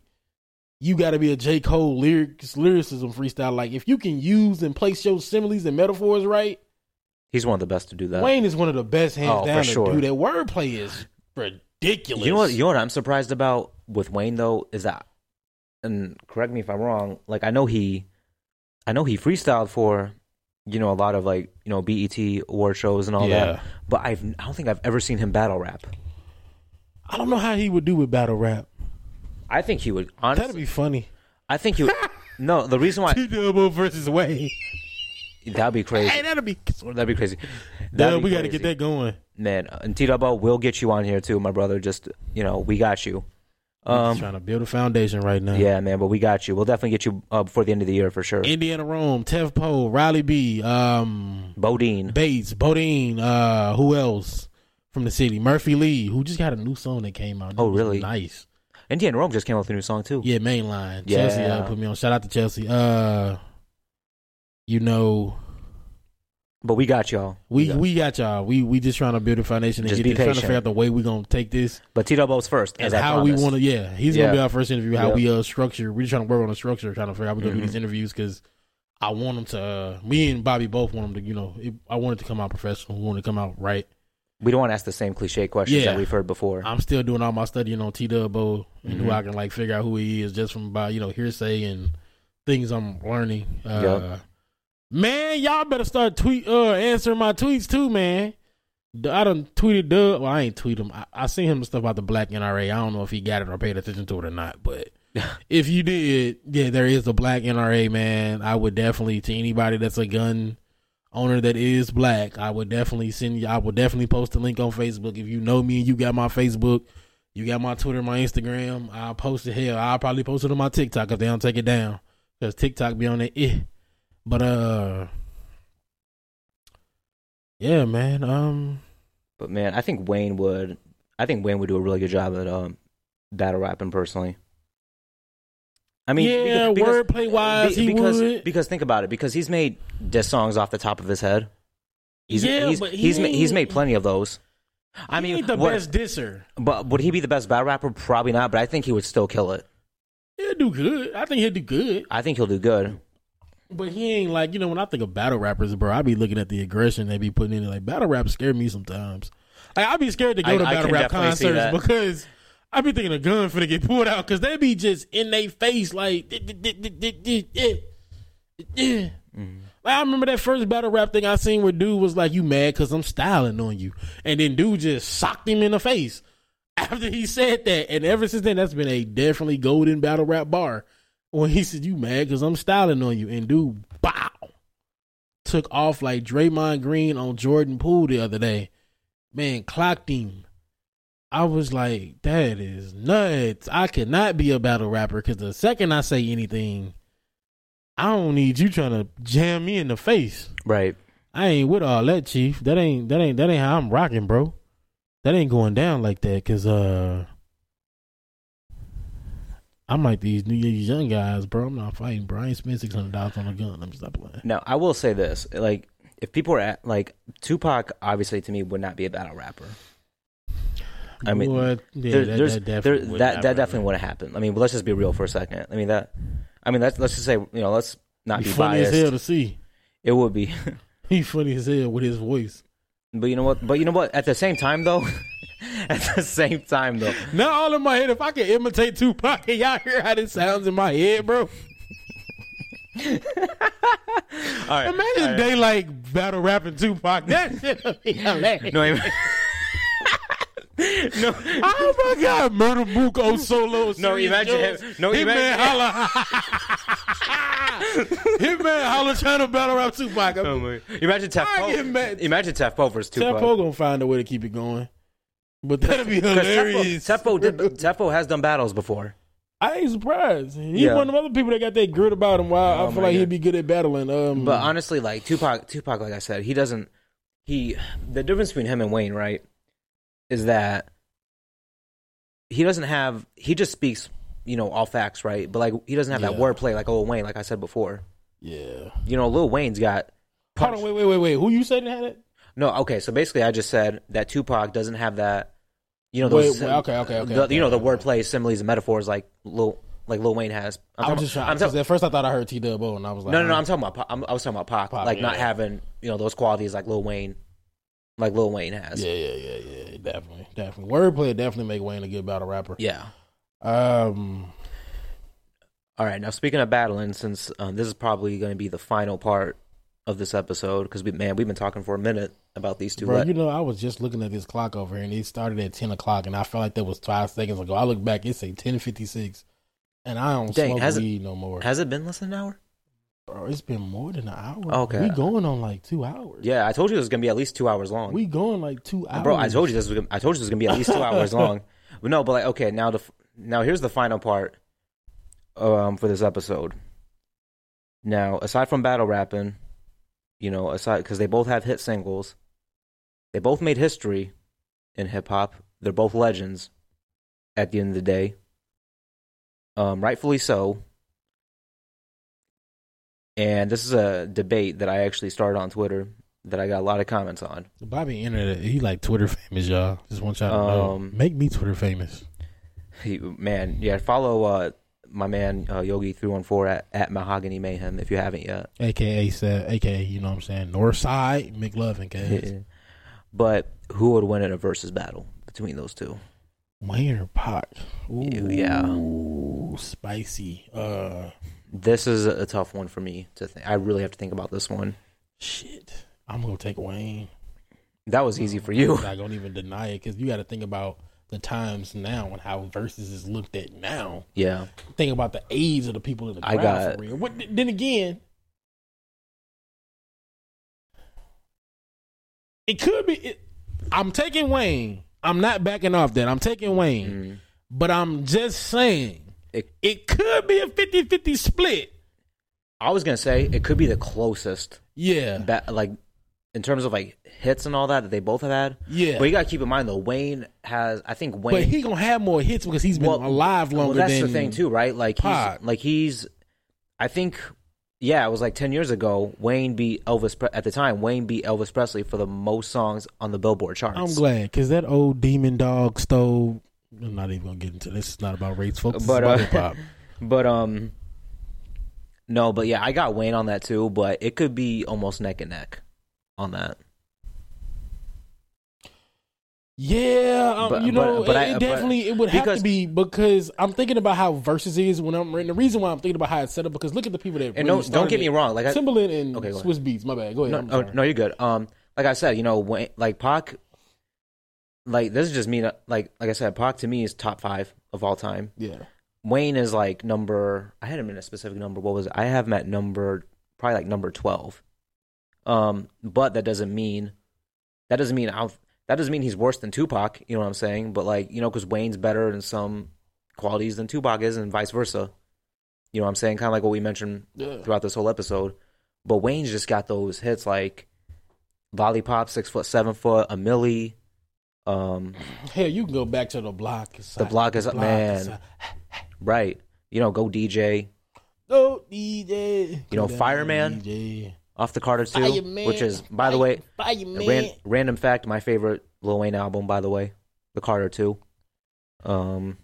you gotta be a J Cole lyrics lyricism freestyle. Like if you can use and place your similes and metaphors right, He's one of the best to do that. Wayne is one of the best hands Oh, down to sure. do that. Wordplay is ridiculous. You know what? You know what I'm surprised about with Wayne though is that, and correct me if I'm wrong. Like I know he, I know he freestyled for, you know, a lot of like you know BET award shows and all Yeah. that. But I've I don't think I've ever seen him battle rap. I don't know how he would do with battle rap. I think he would Honestly, That'd be funny. I think he would. no, the reason why T Double versus Wayne. that'd be crazy. Hey, that'd be. That'd be crazy. That'd be we got to get that going. man. And T Double, we'll get you on here too, my brother. Just you know, we got you. Um, trying to build a foundation right now. yeah, man, but we got you. We'll definitely get you uh, before the end of the year for sure. Indiana Rome, Tef Poe, Riley B, um, Bodine. Bates, Bodine, uh, who else from the city? Murphy Lee, who just got a new song that came out. Oh, really? Nice. Indiana Rome just came out with a new song too. Yeah, mainline. Yeah. Chelsea uh, put me on. Shout out to Chelsea. Uh, you know, But we got y'all. we got- we got y'all. We we just trying to build a foundation and Just get trying to figure out the way we gonna take this but T Double's first. and as I how we promised. want to. Yeah, he's Yeah. gonna be our first interview. How Yeah. we uh structure. We're just trying to work on the structure, trying to figure out how we gonna Mhm. do these interviews because I want them to. Uh, me and Bobby both want them to. You know, it, I want it to come out professional. We want it to come out right. We don't want to ask the same cliche questions Yeah. that we've heard before. I'm still doing all my studying on T Dubbo and who Mhm. I can like figure out who he is just from by you know hearsay and things I'm learning. Uh, Yup. Man, y'all better start tweet uh answering my tweets too, man. I done tweeted Dub. Well, I ain't tweet him. I, I seen him stuff about the black NRA. I don't know if he got it or paid attention to it or not. But if you did, yeah, there is a black NRA, man. I would definitely to anybody that's a gun owner that is black, I would definitely send you. I would definitely post a link on Facebook. If you know me and you got my Facebook, you got my Twitter, my Instagram. I'll post it. Hell, I'll probably post it on my TikTok if they don't take it down because TikTok be on it. Eh. But uh, yeah, man. Um, but man, I think Wayne would. I think Wayne would do a really good job at um, battle rapping. Personally, I mean, Yeah, wordplay wise, he because would. because think about it. Because he's made diss songs off the top of his head. He's, Yeah, he's, but he he's ma- he's made plenty of those. I mean, the what- best disser. but would he be the best battle rapper? Probably not. But I think he would still kill it. He'll do good. I think he'll do good. I think he'll do good. But he ain't like you know when I think of battle rappers, bro. I be looking at the aggression they be putting in. Like battle rap scare me sometimes. Like I be scared to go I- to battle rap concerts because I be thinking a gun finna get pulled out because they be just in their face like. Mm-hmm. Like I remember that first battle rap thing I seen where dude was like, "You mad because I'm styling on you," and then dude just socked him in the face after he said that. And ever since then, that's been a definitely golden battle rap bar. When he said, "You mad because I'm styling on you," and dude, bow, took off like Draymond Green on Jordan Poole the other day. Man, clocked him. I was like, that is nuts. I cannot be a battle rapper because the second I say anything, I don't need you trying to jam me in the face. Right. I ain't with all that, chief. That ain't that ain't that ain't how I'm rocking, bro. That ain't going down like that, cause uh, I'm like these new these young guys, bro. I'm not fighting, bro. I ain't spend six hundred dollars on a gun. I'm stop playing. Now I will say this: like, if people are at like Tupac, obviously to me would not be a battle rapper. I mean, Boy, yeah, there, that, that there, definitely would that that definitely wouldn't happen. I mean, let's just be real for a second. I mean that. I mean, let's let's just say you know, let's not He be funny as hell to see. It would be, He funny as hell with his voice. but you know what? But you know what? At the same time, though, at the same time, though, Not all in my head. If I can imitate Tupac, can y'all hear how this sounds in my head, bro? all right. Imagine right. like battle rapping Tupac. That shit would be hilarious. No, I mean- no, Oh my God, Murda Mook O Solo. No, imagine Jones. him- no, Hitman imagine- Holla. Hitman Holla trying to battle rap Tupac. Oh my- Imagine Tef Poe. Imagine Tef Poe versus Tupac. Tef Poe gonna find a way to keep it going. But that'd be hilarious. Tef Poe, did, Tef Poe has done battles before. I ain't surprised. He's Yeah. one of them other people that got that grit about him. While Oh I feel like God. he'd be good at battling. Um, But honestly, like Tupac, Tupac, like I said, he doesn't. He the difference between him and Wayne, right, is that he doesn't have. He just speaks, you know, all facts, right? But like he doesn't have that Yeah. wordplay like Lil Wayne, like I said before. yeah. You know, Lil Wayne's got. Hold on, wait, wait, wait, wait. Who you said had it? No, okay. So basically, I just said that Tupac doesn't have that. You know, Wait, those. wait, okay, okay, okay, the- okay, you know, the okay. wordplay, similes, and metaphors like Lil, like Lil Wayne has. I'm I was talking just about- trying. I'm Because talking- at first I thought I heard T Double, and I was like, No, no, no. I'm talking about. Pac- I'm, I was talking about Pac, Pac, like not yeah. having you know those qualities like Lil Wayne, like Lil Wayne has. Yeah, yeah, yeah, yeah. Definitely, definitely. Wordplay definitely make Wayne a good battle rapper. Yeah. Um, All right. Now speaking of battling, since um, this is probably going to be the final part of this episode, because we man, we've been talking for a minute about these two. bro, you know, I was just looking at this clock over here, and it started at ten o'clock, and I felt like that was five seconds ago. I look back, it say ten fifty six, and I don't Dang, smoke has it- weed no more. has it been less than an hour? Bro, it's been more than an hour. Okay. we going on like two hours. Yeah, I told you it was going to be at least two hours long. we going like two hours, Bro, I told you this was. Gonna, I told you this was going to be at least two hours long. But no, but like okay, now the f- now here's the final part um for this episode. Now, aside from battle rapping, you know, aside because they both have hit singles, they both made history in hip hop. They're both legends. At the end of the day, um, rightfully so. And this is a debate that I actually started on Twitter that I got a lot of comments on. Bobby Internet, he like Twitter famous, y'all. Just want y'all to know. Um, Make me Twitter famous. He, man, yeah, follow uh, my man uh, Yogi three one four at at Mahogany Mayhem if you haven't yet. AKA, Seth, AKA, you know what I'm saying? Northside, McLovin, cuz. but who would win in a versus battle between those two? Wayne or Pac? Ooh, Yeah. Ooh spicy. Uh, This is a, tough one for me to think. I really have to think about this one. shit. I'm gonna take Wayne. That was easy for you. I don't even deny it because you got to think about the times now and how versus is looked at now. Yeah, Think about the age of the people in the crowd. I got- for real. What, then again, it could be. It, I'm taking Wayne. I'm not backing off that. I'm taking Wayne. Mm. But I'm just saying It- it could be a 50-50 split. I was gonna say it could be the closest, Yeah. ba- like in terms of like hits and all that that they both have had. Yeah. But you gotta keep in mind though, Wayne has I think Wayne But he gonna have more hits because he's been alive longer well, that's than the thing too, right? Like he's like he's I think yeah, it was like 10 years ago Wayne beat Elvis Pre- at the time Wayne beat Elvis Presley for the most songs on the Billboard charts. I'm glad because that old demon dog stole. I'm not even gonna get into this. It's not about race, folks. But, uh, hip hop. But um no, but yeah, I got Wayne on that too, but it could be almost neck and neck on that. Yeah, um, But- you know, but- but it, I- it definitely it would have because- to be because I'm thinking about how verses is when I'm writing. The reason why I'm thinking about how it's set up because look at the people that And really no, don't get me wrong, like I, Timbaland and Okay. Swizz Beatz. My bad. Go ahead. no, oh, no, you're good. Um, like I said, you know, Wayne, like Pac, like this is just me. Like like I said, Pac to me is top five of all time. Yeah, Wayne is like number. I had him in a specific number. What was it? I have him at number probably like number twelve. Um, but that doesn't mean that doesn't mean I'll, that doesn't mean he's worse than Tupac. You know what I'm saying? But like you know, because Wayne's better in some qualities than Tupac is, and vice versa. You know what I'm saying? Kind of like what we mentioned yeah. throughout this whole episode. But Wayne's just got those hits like Lollipop, Six Foot, Seven Foot, a Milli. Um, Hell, you can go back to the block. the block is man, right? You know, go DJ Oh, DJ. You know, Go down, Fireman? DJ. off the Carter Fireman, which is by the way, ran, random fact, my favorite Lil Wayne album. By the way, the Carter two. Um,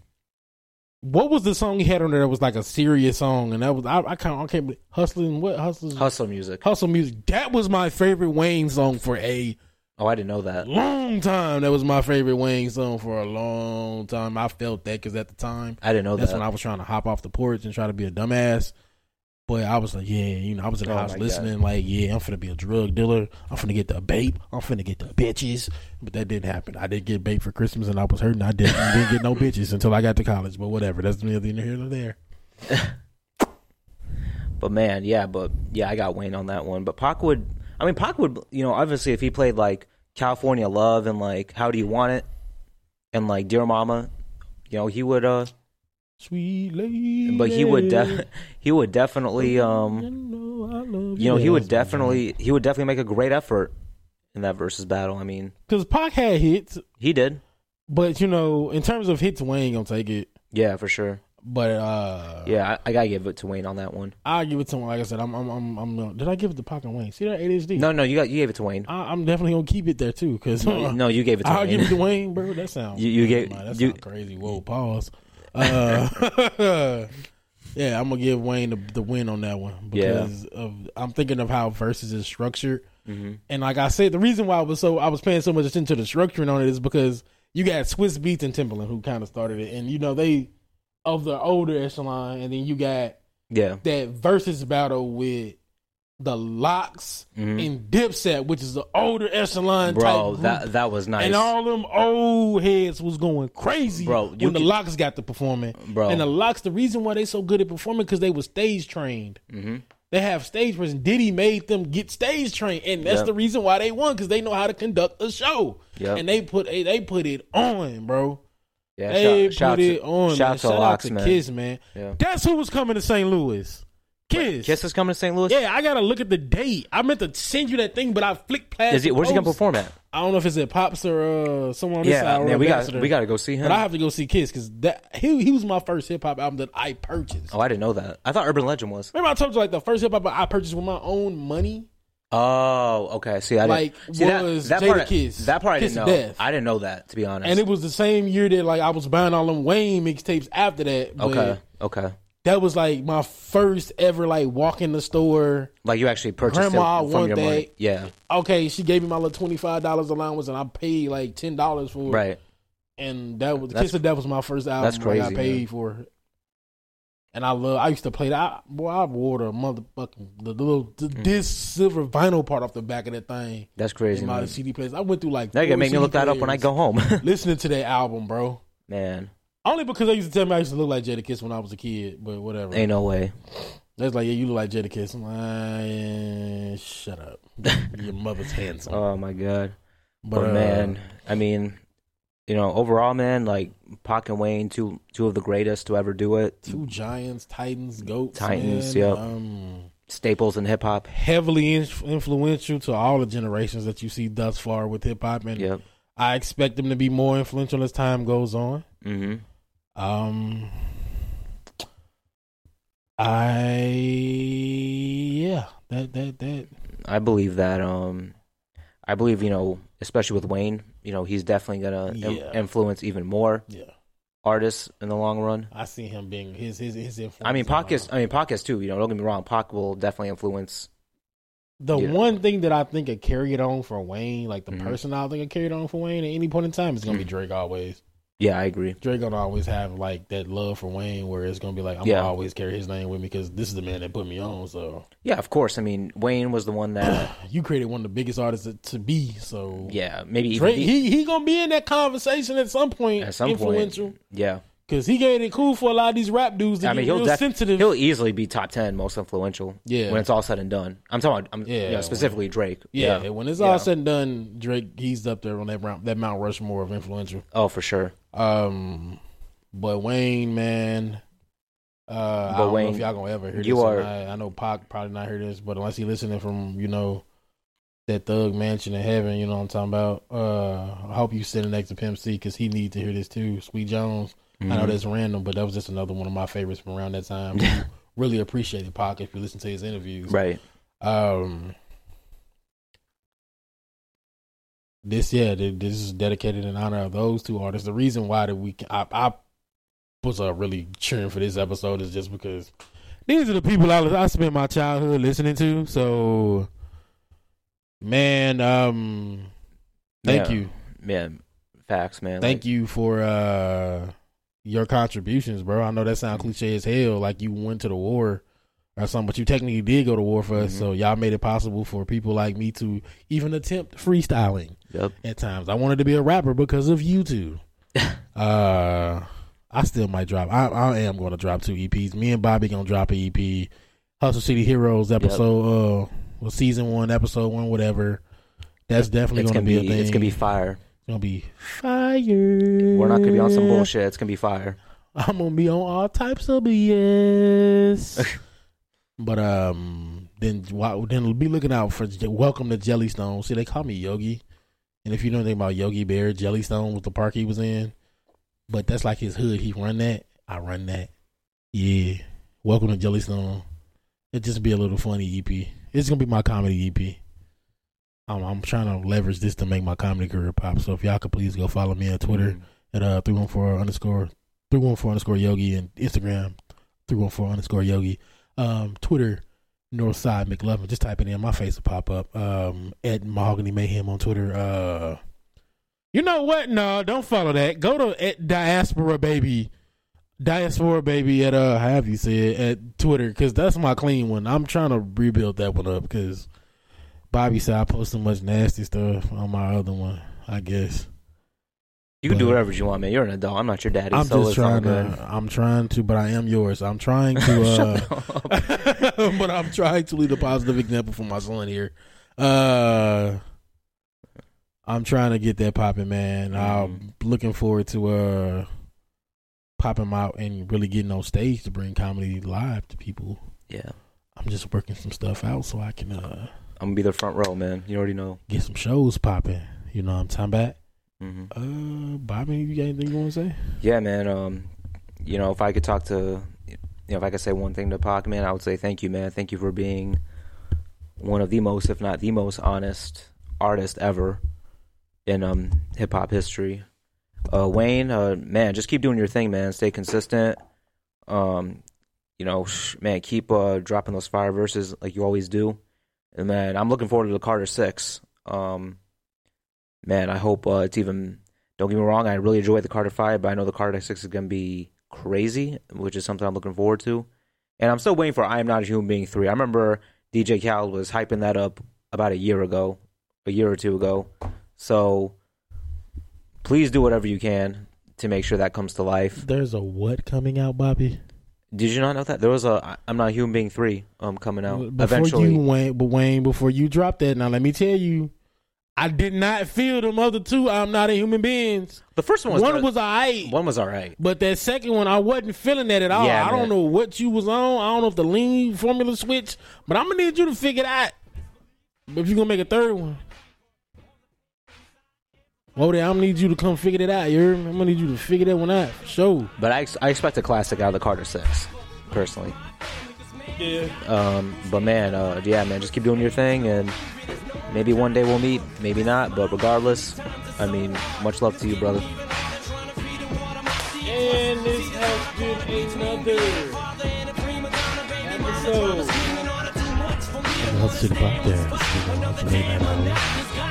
What was the song he had on there that was like a serious song? And that was I, I can't I can't believe hustling. What hustling hustle music. Hustle music. That was my favorite Wayne song for a Oh, I didn't know that. long time. That was my favorite Wayne song for a long time. I felt that because at the time, I didn't know that's that. when I was trying to hop off the porch and try to be a dumbass. But I was like, yeah, you know, I was in the Oh house my listening, like, yeah, I'm finna be a drug dealer. I'm finna get the babe. I'm finna get the bitches. But that didn't happen. I didn't get babe for Christmas and I was hurting. I didn't, didn't get no bitches until I got to college. But whatever. That's neither here nor there. But man, yeah, but yeah, I got Wayne on that one. But Pac would, I mean, Pac would, you know, obviously if he played like California Love and like How Do You Want It and like Dear Mama, you know, he would, uh, Sweet lady. but he would, def- he would definitely, um, you know, he would definitely, he would definitely make a great effort in that versus battle. I mean, Because Pac had hits, he did, but, you know, in terms of hits, Wayne gonna take it. yeah, for sure. But, uh, Yeah, I, I gotta give it to Wayne on that one. I'll give it to him. Like I said, I'm, I'm, I'm, I'm did I give it to Pac and Wayne? See that ADHD? No, no, you got, you gave it to Wayne. I, I'm definitely gonna keep it there too. Because No, you gave it to I'll Wayne. give it to Wayne, bro. That sounds You- you gave- that you- sounds crazy. Whoa, pause. Uh, yeah, I'm gonna give Wayne the, the win on that one Yeah. because of I'm thinking of how versus is structured, Mhm. and like I said, the reason why I was so I was paying so much attention to the structuring on it is because you got Swizz Beatz and Timbaland who kind of started it, and you know they of the older echelon, and then you got Yeah. that versus battle with the LOX Mhm. and Dipset, which is the older echelon Bro, that that was nice. And all them old heads was going crazy, Bro, When the LOX got to performing, Bro. and the LOX, the reason why they so good at performing because they were stage trained. hmm They have stage person. Diddy made them get stage trained, and that's Yep. the reason why they won because they know how to conduct a show. Yep. And they put they put it on, bro. Yeah, they shout, shout put it to, on. shout man. Shout out to man. Kiss, man. Yeah. That's who was coming to St. Louis. Kiss. Kiss is coming to St. Louis. Yeah, I gotta look at the date. I meant to send you that thing, but I flicked past. Is the Where's he gonna perform at? I don't know if it's at Pops or uh, somewhere on this side. Yeah, man, we got we got to go see him. But I have to go see Kiss because that he he was my first hip hop album that I purchased. oh, I didn't know that. I thought Urban Legend was. Remember I told you like the first hip hop I purchased with my own money. Oh, okay. See, I didn't. Like, see, that, was that Jada part. Kiss. That part I Kiss didn't know. Death. I didn't know that to be honest. And it was the same year that like I was buying all them Wayne mixtapes after that. But okay. Okay. That was like my first ever like walk in the store. Like you actually purchased Grandma it from want your that. money. Yeah. Okay, she gave me my little twenty five dollars allowance and I paid like ten dollars for it. Right. And that was That's- Kiss of Death was my first album. that's like, I crazy, paid man. for. And I love. I used to play that. Boy, I wore the motherfucking the, little the, Mm. this silver vinyl part off the back of that thing. That's crazy, in my man. CD players. I went through like. Four gonna make me look that up when I go home, Listening to that album, bro. man. Only because they used to tell me I used to look like Jadakiss when I was a kid, but whatever. Ain't no way. That's like, yeah, you look like Jadakiss. I'm like, shut up. Your mother's handsome. Oh my god. but But, uh, man, I mean, you know, overall, man, like Pac and Wayne, two two of the greatest to ever do it. two giants, titans, goats. Titans, man. yep. Um, staples in hip hop. heavily inf- influential to all the generations that you see thus far with hip hop, and Yep. I expect them to be more influential as time goes on. hmm Um, I yeah, that that that I believe that. Um, I believe you know, especially with Wayne, you know, he's definitely gonna im- influence even more yeah. artists in the long run. I see him being his his his influence. I mean, on my- Pac is. I mean, is too. You know, don't get me wrong. Pac will definitely influence. The Yeah. one thing that I think could carry it on for Wayne, like the Mhm. person I think could carry it on for Wayne at any point in time, is gonna be Drake always. Yeah, I agree. Drake gonna always have like that love for Wayne, where it's gonna be like I'm Yeah. gonna always carry his name with me because this is the man that put me on. So Yeah, of course. I mean, Wayne was the one that. you created one of the biggest artists to, be. So yeah, maybe even Drake, the- he he gonna be in that conversation at some point. at some point influential point. Yeah, because he gave it cool for a lot of these rap dudes. That I mean, he'll def- sensitive. he'll easily be top ten most influential. Yeah. when it's all said and done. I'm talking. I'm, Yeah, yeah, you know, specifically Drake. yeah, yeah. when it's Yeah. all said and done, Drake he's up there on that Mount, that Mount Rushmore of influential. Oh, for sure. Um, but Wayne, man, uh, I don't know if y'all gonna ever hear you this. are- not. I know Pac probably not hear this, but unless he listening from you know that Thug Mansion in heaven, you know what I'm talking about. Uh, I hope you sitting next to Pimp C because he need to hear this too. Sweet Jones. I know Mhm. that's random, but that was just another one of my favorites from around that time. Really appreciated Pac if you listen to his interviews. Right. Um, this yeah, this is dedicated in honor of those two artists. The reason why that we I, I was uh, really cheering for this episode is just because these are the people I I spent my childhood listening to. So, man, um, thank Yeah. you, man facts, man. thank you for uh your contributions, bro. I know that sounds cliche as hell, like you went to the war or something, but you technically did go to war for us. Mhm. So y'all made it possible for people like me to even attempt freestyling Yep. at times. I wanted to be a rapper because of you two. uh, I still might drop. I, I am going to drop two EPs. Me and Bobby gonna drop an EP. Hustle City Heroes episode, uh, well, season one, episode one, whatever. That's definitely gonna to be. be, a thing. It's gonna be fire. It's gonna be fire. We're not gonna be on some bullshit. It's gonna be fire. I'm gonna be on all types of BS. but um, then wa- then be looking out for Welcome to Jellystone. See, they call me Yogi, and if you know anything about Yogi Bear, Jellystone was the park he was in. But that's like his hood. He run that. I run that. Yeah. Welcome to Jellystone. It just be a little funny EP. It's gonna be my comedy EP. I'm, I'm trying to leverage this to make my comedy career pop. So if y'all could please go follow me on Twitter at uh three one four underscore three one four underscore yogi and Instagram three one four underscore yogi. Um Twitter Northside McLovin. Just type it in, my face will pop up. Um at Mahogany Mayhem on Twitter. Uh you know what? No, don't follow that. Go to at Diaspora Baby. Diaspora Baby at uh have you said at Twitter because that's my clean one. I'm trying to rebuild that one up because Bobby said I post so much nasty stuff on my other one. I guess. You can do whatever you want, man. You're an adult. I'm not your daddy. I'm so just it's all trying good. to. I'm trying to, but I am yours. I'm trying to. Uh, but I'm trying to lead a positive example for my son here. Uh, I'm trying to get that popping, man. I'm looking forward to uh popping out and really getting on stage to bring comedy live to people. yeah, I'm just working some stuff out so I can uh I'm gonna be the front row, man. You already know. get some shows popping. You know what I'm talking about? Hmm Uh, Bobby, you got anything you want to say? Yeah, man. Um, you know, if I could talk to, you know, if I could say one thing to Pac, man, I would say thank you, man. Thank you for being one of the most, if not the most, honest artist ever in um hip hop history. Uh, Wayne, uh, man, just keep doing your thing, man. Stay consistent. Um, you know, man, keep uh dropping those fire verses like you always do. And man, I'm looking forward to the Carter Six. Um, man, I hope uh, it's even. Don't get me wrong, I really enjoyed the Carter Five, but I know the Carter Six is gonna be crazy, which is something I'm looking forward to. And I'm still waiting for I Am Not a Human Being three. I remember DJ Khaled was hyping that up about a year ago, a year or two ago. So please do whatever you can to make sure that comes to life. There's a what coming out, Bobby? Did you not know that there was a I'm Not a Human Being three um coming out Before eventually? you Wayne, but Wayne, before you drop that, now let me tell you, I did not feel them other two. I'm not a human beings. The first one was One good. was alright, one was all right. but that second one I wasn't feeling that at all. Yeah, I don't know what you was on. I don't know if the lean formula switch, but I'm gonna need you to figure it out. But if you gonna make a third one, Wody, I'm gonna need you to come figure that out. You? I'm gonna need you to figure that one out for sure. But I, I expect a classic out of the Carter Six, personally. Yeah. Um, but man, uh, yeah, man, just keep doing your thing, and maybe one day we'll meet, maybe not. But regardless, I mean, much love to you, brother. And this has been another episode. Let's sit about there. Late night hour.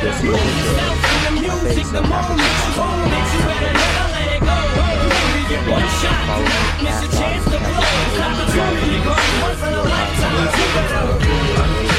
Go follow me on Twitter at body capital B O B D Y underscore zero five one one. You'll see a picture of my face and Apple Music. Follow me at body capital B O B D Y underscore zero five one one.